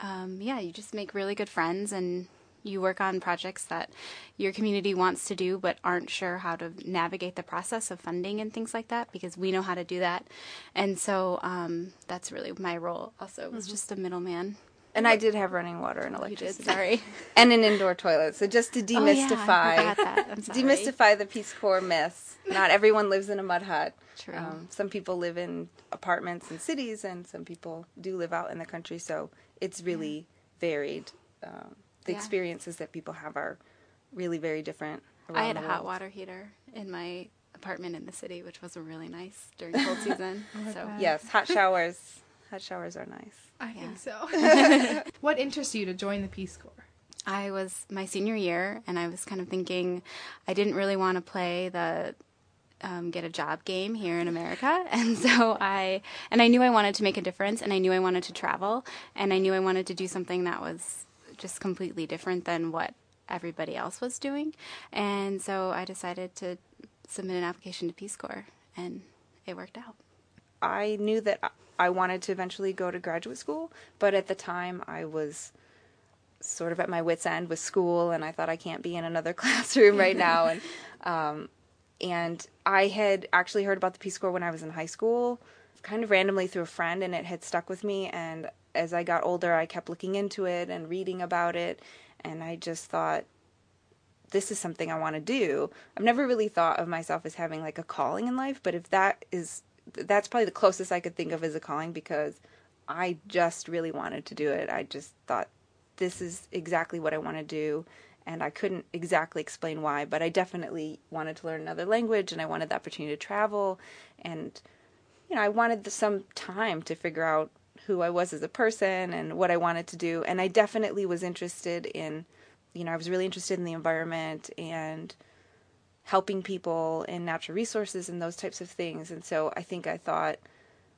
Um, yeah, you just make really good friends and you work on projects that your community wants to do but aren't sure how to navigate the process of funding and things like that because we know how to do that. And so um, that's really my role also was mm-hmm. just a middleman and I did have running water and electricity. Did, sorry. and an indoor toilet. So just to demystify, oh, yeah, demystify the Peace Corps myths. Not everyone lives in a mud hut. True. Um, some people live in apartments in cities, and some people do live out in the country. So it's really varied. Um, the yeah. experiences that people have are really very different. I had a hot water heater in my apartment in the city, which was really nice during cold season. so yes, hot showers. Hot showers are nice. I yeah. think so. what interests you to join the Peace Corps? I was my senior year, and I was kind of thinking I didn't really want to play the um, get a job game here in America, and so I and I knew I wanted to make a difference, and I knew I wanted to travel, and I knew I wanted to do something that was just completely different than what everybody else was doing, and so I decided to submit an application to Peace Corps, and it worked out. I knew that I wanted to eventually go to graduate school, but at the time I was sort of at my wits end with school, and I thought I can't be in another classroom right now, and um, and I had actually heard about the Peace Corps when I was in high school, kind of randomly through a friend, and it had stuck with me. And as I got older, I kept looking into it and reading about it, and I just thought, this is something I want to do. I've never really thought of myself as having like a calling in life, but if that is, that's probably the closest I could think of as a calling because I just really wanted to do it. I just thought this is exactly what I want to do and I couldn't exactly explain why, but I definitely wanted to learn another language and I wanted the opportunity to travel and you know, I wanted some time to figure out who I was as a person and what I wanted to do and I definitely was interested in you know, I was really interested in the environment and helping people in natural resources and those types of things. And so I think I thought,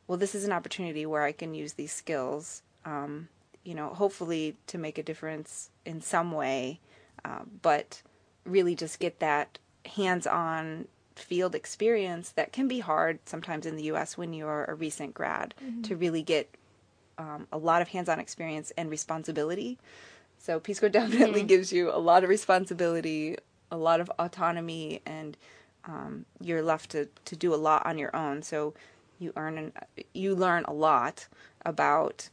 well, this is an opportunity where I can use these skills, um, you know, hopefully to make a difference in some way uh, but really just get that hands-on field experience that can be hard sometimes in the U.S. when you're a recent grad mm-hmm. to really get um, a lot of hands-on experience and responsibility. So Peace Corps definitely mm-hmm. gives you a lot of responsibility, a lot of autonomy, and um, you're left to, to do a lot on your own. So you earn an, you learn a lot about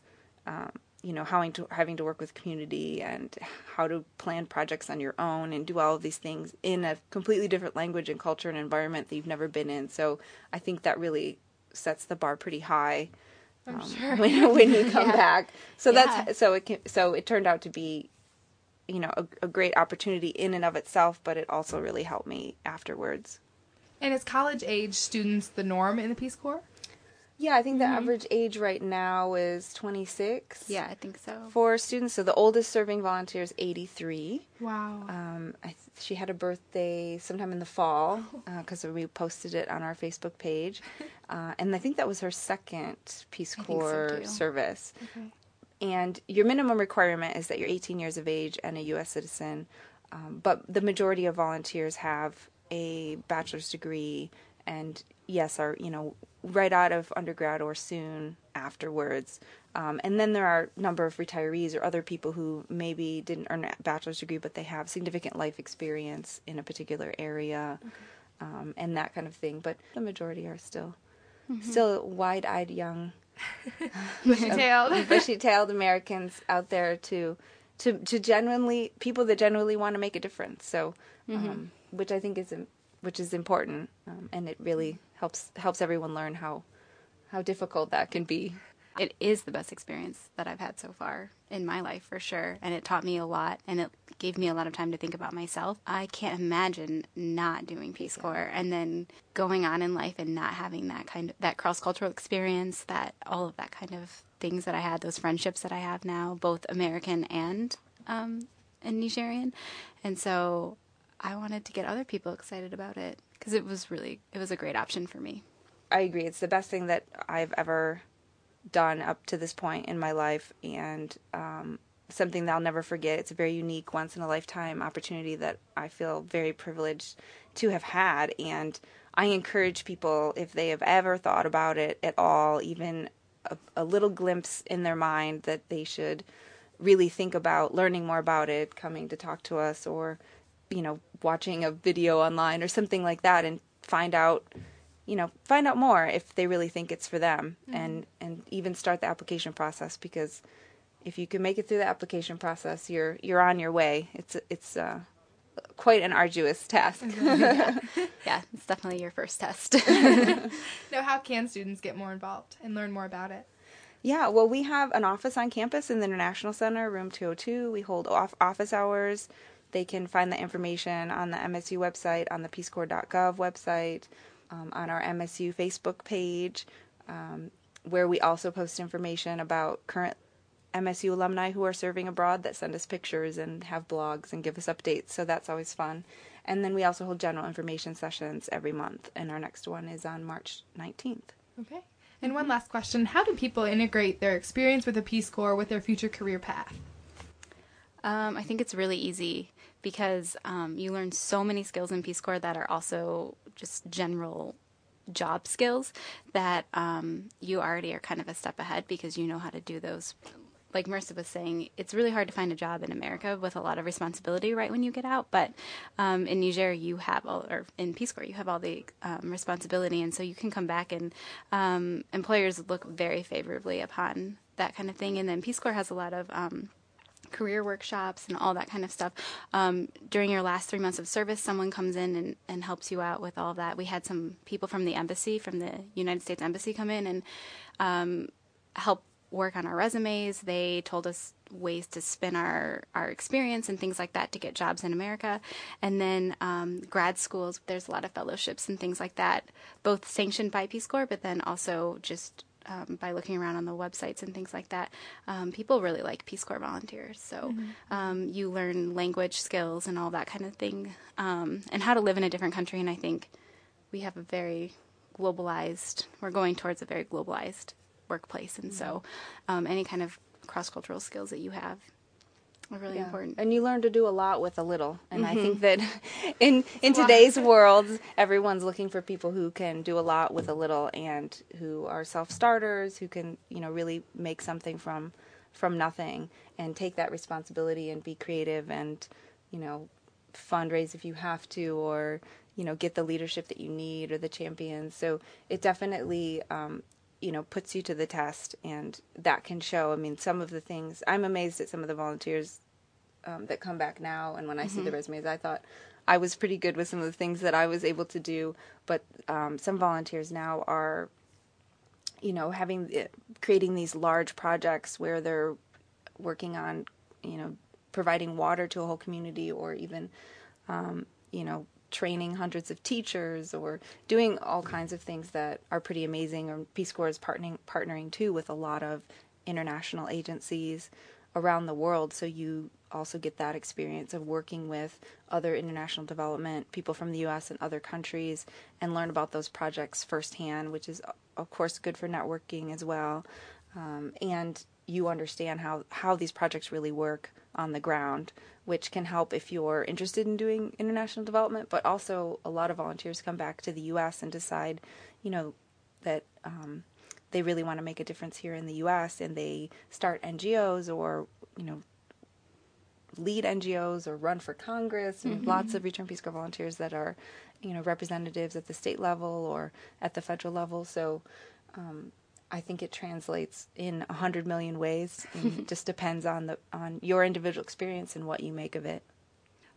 um, you know having to having to work with community and how to plan projects on your own and do all of these things in a completely different language and culture and environment that you've never been in. So I think that really sets the bar pretty high. I'm um, sure. when, when you come yeah. back. So Yeah. that's so it can, so it turned out to be you know a, a great opportunity in and of itself, but it also really helped me afterwards. And is college age students the norm in the Peace Corps? Yeah, I think the average age right now is 26. Yeah, I think so. For students, so the oldest serving volunteer is 83. Wow. Um, I th- she had a birthday sometime in the fall because we posted it on our Facebook page, uh, and I think that was her second Peace I think so, Corps service. Okay. And your minimum requirement is that you're 18 years of age and a U.S. citizen. Um, but the majority of volunteers have a bachelor's degree, and yes, are you know right out of undergrad or soon afterwards. Um, and then there are a number of retirees or other people who maybe didn't earn a bachelor's degree, but they have significant life experience in a particular area, um, and that kind of thing. But the majority are still Mhm. still wide-eyed young Bushy-tailed. bushy-tailed Americans out there to to to genuinely people that genuinely want to make a difference. So, um, which I think is which is important, um, and it really helps helps everyone learn how how difficult that can be. It is the best experience that I've had so far in my life for sure, and it taught me a lot, and it gave me a lot of time to think about myself. I can't imagine not doing Peace Corps and then going on in life and not having that kind of that cross cultural experience, that all of that kind of things that I had, those friendships that I have now, both American and um, and Nigerian, and so I wanted to get other people excited about it because it was really it was a great option for me. I agree. It's the best thing that I've ever done up to this point in my life, and um, something that I'll never forget. It's a very unique, once in a lifetime opportunity that I feel very privileged to have had. And I encourage people, if they have ever thought about it at all, even a, a little glimpse in their mind, that they should really think about learning more about it, coming to talk to us, or you know, watching a video online or something like that, and find out you know find out more if they really think it's for them Mhm. and and even start the application process because if you can make it through the application process you're you're on your way it's it's uh quite an arduous task yeah. yeah, it's definitely your first test. Now, how can students get more involved and learn more about it? Yeah, well, we have an office on campus in the International Center, room 202. We hold off office hours. They can find the information on the MSU website, on the peacecorps.gov website, um, on our MSU Facebook page, um, where we also post information about current MSU alumni who are serving abroad that send us pictures and have blogs and give us updates. So that's always fun. And then we also hold general information sessions every month, and our next one is on March 19th. Okay. And one last question How do people integrate their experience with the Peace Corps with their future career path? Um, I think it's really easy because um, you learn so many skills in Peace Corps that are also just general job skills that um, you already are kind of a step ahead because you know how to do those. Like Marissa was saying, it's really hard to find a job in America with a lot of responsibility right when you get out. But um, in Niger, you have all, or in Peace Corps, you have all the um, responsibility, and so you can come back, and um, employers look very favorably upon that kind of thing. And then Peace Corps has a lot of um, career workshops and all that kind of stuff. Um, during your last three months of service, someone comes in and, and helps you out with all that. We had some people from the embassy, from the United States Embassy, come in and um, help work on our resumes. They told us ways to spin our, our experience and things like that to get jobs in America. And then um, grad schools, there's a lot of fellowships and things like that, both sanctioned by Peace Corps, but then also just um, by looking around on the websites and things like that, um, people really like Peace Corps volunteers. So Mm-hmm. um, you learn language skills and all that kind of thing, um, and how to live in a different country. And I think we have a very globalized. We're going towards a very globalized workplace, and so um, any kind of cross cultural skills that you have really Yeah. important. And you learn to do a lot with a little. And I Mhm. think that in in today's world, everyone's looking for people who can do a lot with a little and who are self-starters, who can, you know, really make something from from nothing and take that responsibility and be creative and, you know, fundraise if you have to or, you know, get the leadership that you need or the champions. So it definitely um, you know puts you to the test and that can show i mean some of the things i'm amazed at some of the volunteers um, that come back now and when i see the Mhm. resumes i thought i was pretty good with some of the things that i was able to do but um, some volunteers now are you know having creating these large projects where they're working on you know providing water to a whole community or even um, you know training hundreds of teachers or doing all kinds of things that are pretty amazing. Or peace corps is partnering partnering too with a lot of international agencies around the world. So you also get that experience of working with other international development people from the US and other countries and learn about those projects firsthand which is of course good for networking as well. Um, and you understand how, how these projects really work on the ground, which can help if you're interested in doing international development. But also, a lot of volunteers come back to the U.S. and decide, you know, that um, they really want to make a difference here in the U.S. and they start NGOs or, you know, lead NGOs or run for Congress. And Mhm. lots of Return Peace Corps volunteers that are, you know, representatives at the state level or at the federal level. So. Um, I think it translates in a hundred million ways. It just depends on the on your individual experience and what you make of it.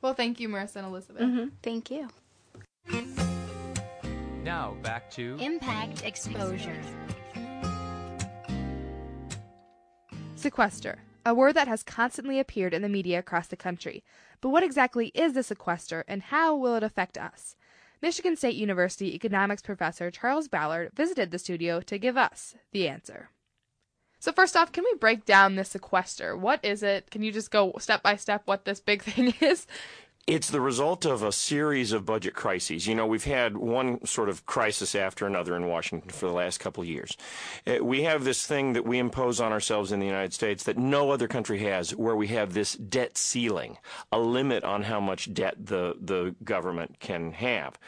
Well, thank you, Marissa and Elizabeth. Mm-hmm. Thank you. Now back to Impact exposure. Sequester, a word that has constantly appeared in the media across the country. But what exactly is the sequester and how will it affect us? Michigan State University economics professor Charles Ballard visited the studio to give us the answer. So first off, can we break down this sequester? What is it? Can you just go step by step what this big thing is? It's the result of a series of budget crises. You know, we've had one sort of crisis after another in Washington for the last couple of years. Uh, we have this thing that we impose on ourselves in the United States that no other country has, where we have this debt ceiling, a limit on how much debt the, the government can have.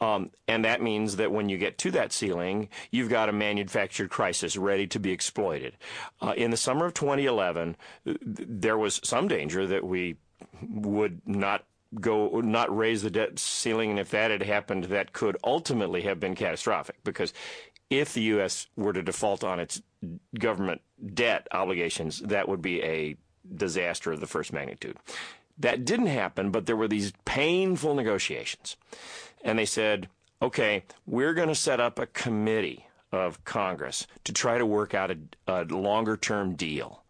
Um, and that means that when you get to that ceiling, you've got a manufactured crisis ready to be exploited. Uh, in the summer of 2011, there was some danger that we would not go not raise the debt ceiling and if that had happened that could ultimately have been catastrophic because if the US were to default on its government debt obligations that would be a disaster of the first magnitude. That didn't happen but there were these painful negotiations. And they said okay we're going to set up a committee of Congress to try to work out a, a longer term deal.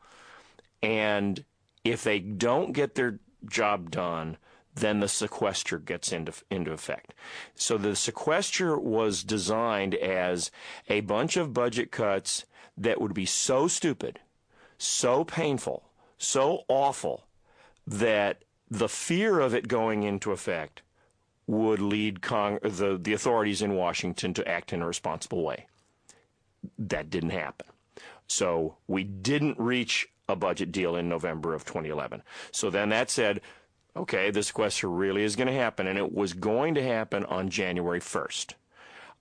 And if they don't get their job done, then the sequester gets into into effect. So the sequester was designed as a bunch of budget cuts that would be so stupid, so painful, so awful that the fear of it going into effect would lead Cong- the the authorities in Washington to act in a responsible way. That didn't happen. So we didn't reach a budget deal in November of 2011. So then that said, okay, the sequester really is going to happen, and it was going to happen on January 1st.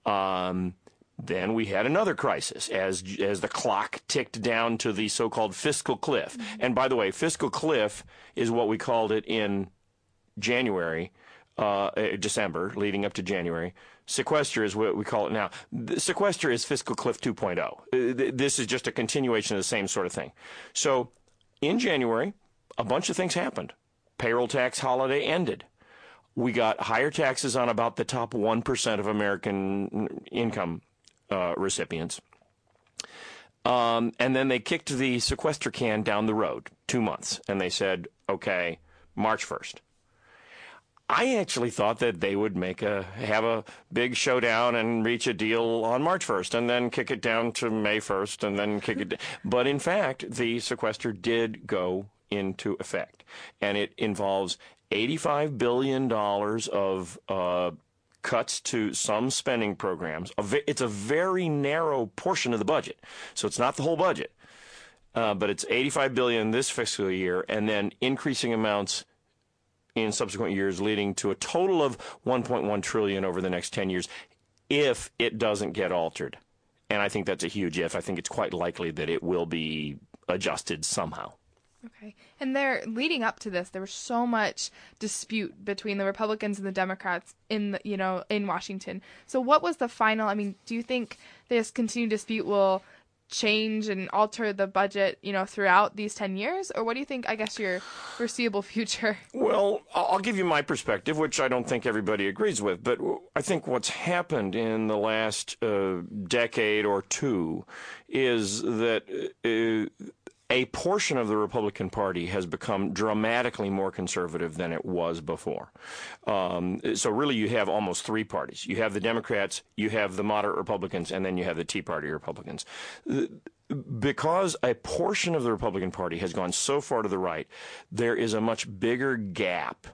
Um, then we had another crisis as as the clock ticked down to the so-called fiscal cliff. Mm-hmm. And by the way, fiscal cliff is what we called it in January, uh, uh December, leading up to January. Sequester is what we call it now. The sequester is fiscal cliff 2.0. Uh, this is just a continuation of the same sort of thing. So in January, a bunch of things happened. Payroll tax holiday ended. We got higher taxes on about the top 1% of American income uh, recipients. Um, and then they kicked the sequester can down the road two months, and they said, okay, March 1st. I actually thought that they would make a have a big showdown and reach a deal on March 1st and then kick it down to May 1st and then kick it down. but in fact the sequester did go into effect and it involves 85 billion dollars of uh, cuts to some spending programs. It's a very narrow portion of the budget, so it's not the whole budget, uh, but it's 85 billion this fiscal year, and then increasing amounts in subsequent years, leading to a total of 1.1 trillion over the next 10 years, if it doesn't get altered. And I think that's a huge if. I think it's quite likely that it will be adjusted somehow. Okay. And there, leading up to this, there was so much dispute between the Republicans and the Democrats in the, you know, in Washington. So what was the final, I mean, do you think this continued dispute will change and alter the budget, you know, throughout these 10 years? Or what do you think, I guess, your foreseeable future? Well, I'll give you my perspective, which I don't think everybody agrees with. But I think what's happened in the last uh, decade or two is that uh, a portion of the Republican Party has become dramatically more conservative than it was before. Um, so really, you have almost three parties. You have the Democrats, you have the moderate Republicans, and then you have the Tea Party Republicans. Because a portion of the Republican Party has gone so far to the right, there is a much bigger gap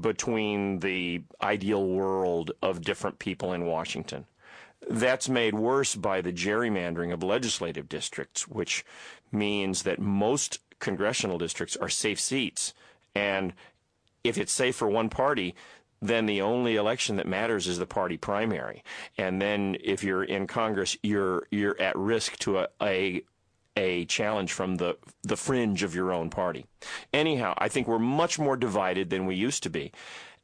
between the ideal world of different people in Washington. That's made worse by the gerrymandering of legislative districts, which means that most congressional districts are safe seats. And if it's safe for one party, then the only election that matters is the party primary. And then if you're in Congress, you're you're at risk to a, a a challenge from the the fringe of your own party. Anyhow, I think we're much more divided than we used to be.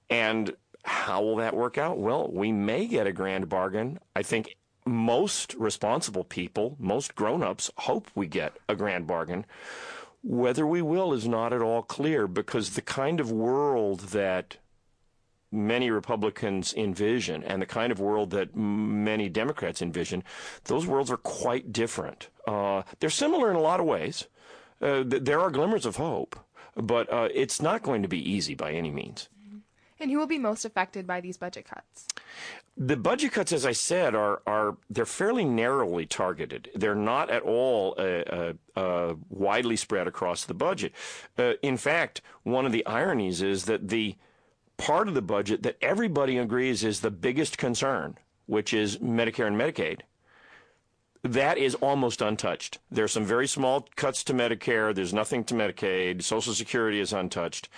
And how will that work out? Well, we may get a grand bargain. I think most responsible people, most grown-ups hope we get a grand bargain. Whether we will is not at all clear because the kind of world that many Republicans envision and the kind of world that many Democrats envision, those worlds are quite different. Uh, they're similar in a lot of ways. Uh, there are glimmers of hope, but uh, it's not going to be easy by any means. And who will be most affected by these budget cuts? The budget cuts, as I said, are are they're fairly narrowly targeted. They're not at all uh, uh, uh, widely spread across the budget. Uh, in fact, one of the ironies is that the part of the budget that everybody agrees is the biggest concern, which is Medicare and Medicaid, that is almost untouched. There are some very small cuts to Medicare. There's nothing to Medicaid. Social Security is untouched.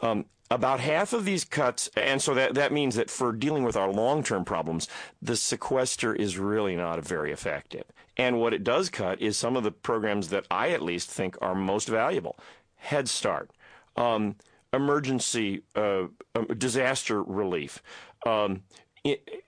Um, about half of these cuts, and so that, that means that for dealing with our long term problems, the sequester is really not very effective. And what it does cut is some of the programs that I at least think are most valuable Head Start, um, emergency uh, um, disaster relief. Um,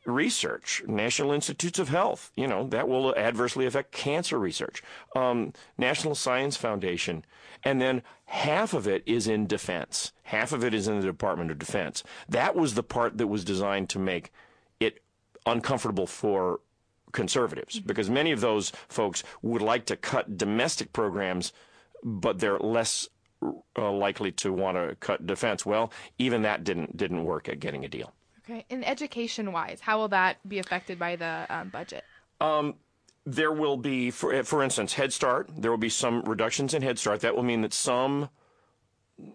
research, National Institutes of Health, you know, that will adversely affect cancer research, um, National Science Foundation, and then half of it is in defense. Half of it is in the Department of Defense. That was the part that was designed to make it uncomfortable for conservatives mm-hmm. because many of those folks would like to cut domestic programs, but they're less uh, likely to want to cut defense. Well, even that didn't didn't work at getting a deal. Okay, and education wise, how will that be affected by the um, budget? Um, there will be, for, for instance, Head Start. There will be some reductions in Head Start. That will mean that some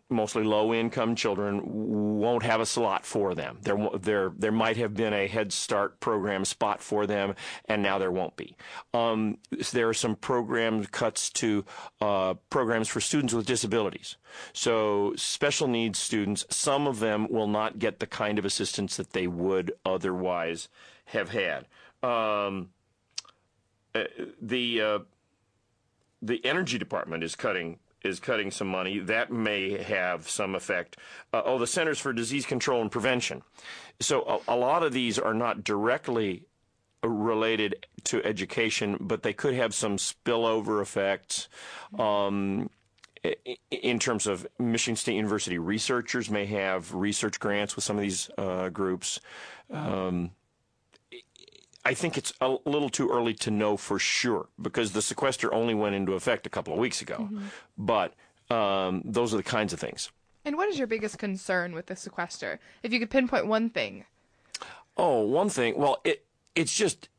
mostly low-income children won't have a slot for them. There, there, there might have been a Head Start program spot for them, and now there won't be. Um, there are some program cuts to uh, programs for students with disabilities. So special needs students, some of them will not get the kind of assistance that they would otherwise have had. Um, uh, the uh, the energy department is cutting is cutting some money. That may have some effect. Uh, oh, the Centers for Disease Control and Prevention. So a, a, lot of these are not directly related to education, but they could have some spillover effects. Um, in terms of Michigan State University researchers may have research grants with some of these uh, groups. Um, I think it's a little too early to know for sure because the sequester only went into effect a couple of weeks ago. Mm-hmm. But um, those are the kinds of things. And what is your biggest concern with the sequester? If you could pinpoint one thing. Oh, one thing. Well, it it's just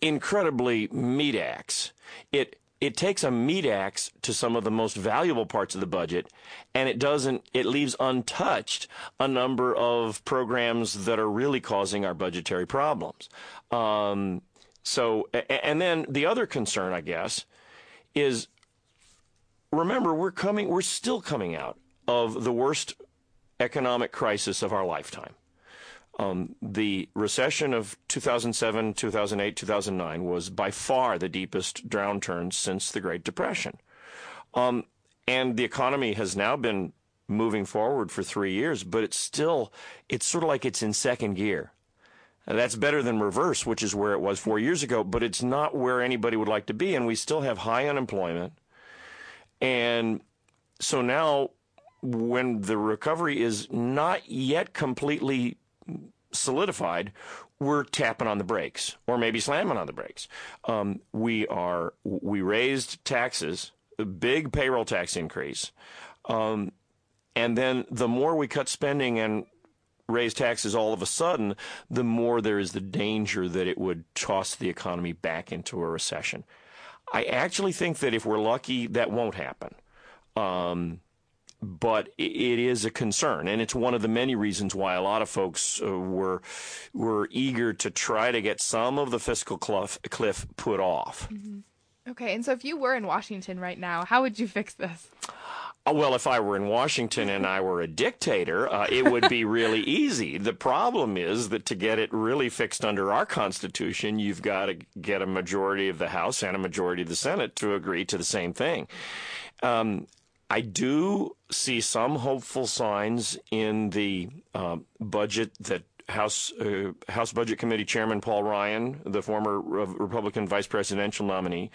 incredibly meat axe. It it takes a meat axe to some of the most valuable parts of the budget, and it doesn't. It leaves untouched a number of programs that are really causing our budgetary problems. Um, so, and then the other concern, I guess, is remember we're coming. We're still coming out of the worst economic crisis of our lifetime. Um, the recession of 2007, 2008, 2009 was by far the deepest downturn since the Great Depression. Um, and the economy has now been moving forward for three years, but it's still, it's sort of like it's in second gear. That's better than reverse, which is where it was four years ago, but it's not where anybody would like to be. And we still have high unemployment. And so now, when the recovery is not yet completely solidified, we're tapping on the brakes or maybe slamming on the brakes. Um, we are we raised taxes, a big payroll tax increase, um, and then the more we cut spending and raise taxes all of a sudden, the more there is the danger that it would toss the economy back into a recession. I actually think that if we're lucky, that won't happen. Um, but it is a concern, and it's one of the many reasons why a lot of folks uh, were were eager to try to get some of the fiscal cliff, cliff put off. Mm-hmm. Okay, and so if you were in Washington right now, how would you fix this? Uh, well, if I were in Washington and I were a dictator, uh, it would be really easy. The problem is that to get it really fixed under our Constitution, you've got to get a majority of the House and a majority of the Senate to agree to the same thing. Um, I do see some hopeful signs in the uh, budget that House uh, House Budget Committee Chairman Paul Ryan, the former Republican vice presidential nominee,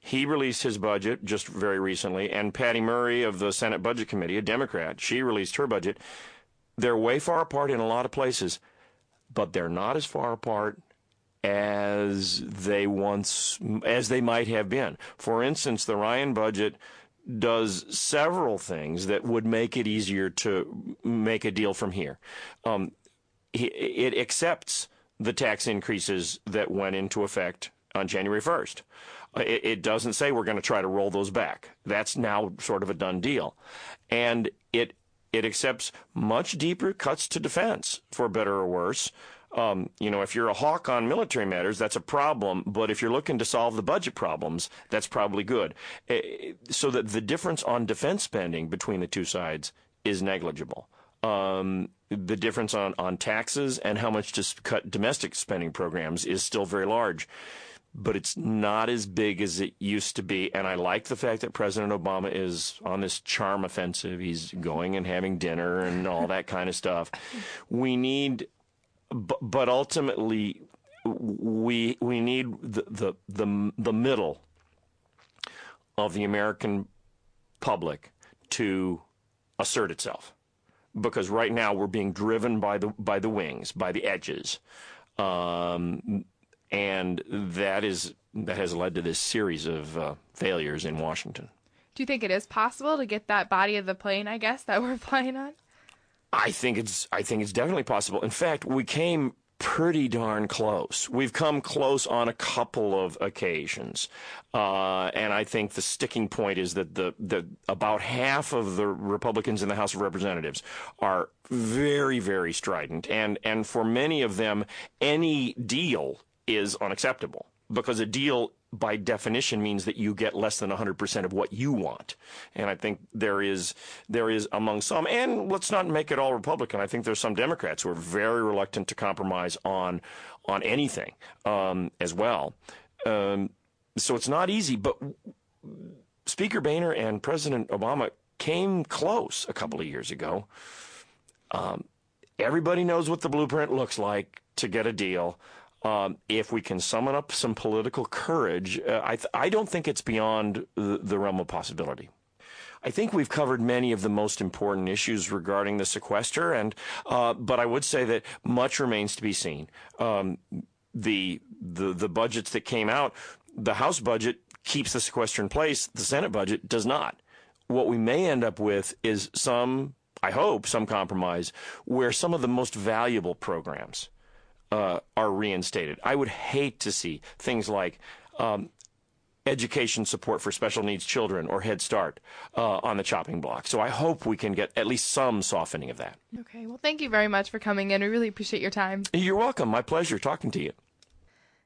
he released his budget just very recently, and Patty Murray of the Senate Budget Committee, a Democrat, she released her budget. They're way far apart in a lot of places, but they're not as far apart as they once as they might have been. For instance, the Ryan budget does several things that would make it easier to make a deal from here. Um, it accepts the tax increases that went into effect on January 1st. Uh, it, it doesn't say we're going to try to roll those back. That's now sort of a done deal. And it it accepts much deeper cuts to defense, for better or worse, um, you know, if you're a hawk on military matters, that's a problem. But if you're looking to solve the budget problems, that's probably good. Uh, so that the difference on defense spending between the two sides is negligible. Um, the difference on, on taxes and how much to cut domestic spending programs is still very large. But it's not as big as it used to be. And I like the fact that President Obama is on this charm offensive. He's going and having dinner and all that kind of stuff. We need but, but ultimately, we we need the, the the the middle of the American public to assert itself, because right now we're being driven by the by the wings, by the edges, um, and that is that has led to this series of uh, failures in Washington. Do you think it is possible to get that body of the plane, I guess, that we're flying on? I think it's I think it's definitely possible. In fact, we came pretty darn close. We've come close on a couple of occasions. Uh, and I think the sticking point is that the, the about half of the Republicans in the House of Representatives are very, very strident. And, and for many of them, any deal is unacceptable because a deal by definition means that you get less than 100% of what you want. And I think there is there is among some and let's not make it all Republican. I think there's some Democrats who are very reluctant to compromise on on anything um, as well. Um, so it's not easy, but Speaker Boehner and President Obama came close a couple of years ago. Um, everybody knows what the blueprint looks like to get a deal. Um, if we can summon up some political courage, uh, I, th- I don't think it's beyond the, the realm of possibility. I think we've covered many of the most important issues regarding the sequester, and uh, but I would say that much remains to be seen. Um, the the the budgets that came out, the House budget keeps the sequester in place. The Senate budget does not. What we may end up with is some, I hope, some compromise where some of the most valuable programs uh, are reinstated. I would hate to see things like um, education support for special needs children or Head Start uh, on the chopping block. So I hope we can get at least some softening of that. Okay. Well, thank you very much for coming in. We really appreciate your time. You're welcome. My pleasure talking to you.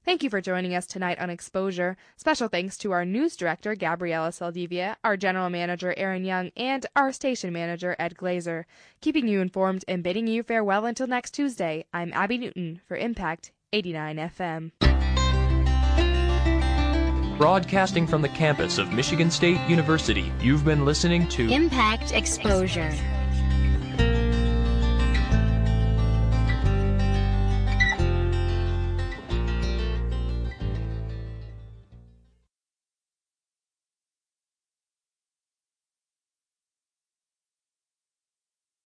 Thank you for joining us tonight on Exposure. Special thanks to our news director, Gabriela Saldivia, our general manager, Aaron Young, and our station manager, Ed Glazer. Keeping you informed and bidding you farewell until next Tuesday, I'm Abby Newton for Impact 89 FM. Broadcasting from the campus of Michigan State University, you've been listening to Impact Exposure.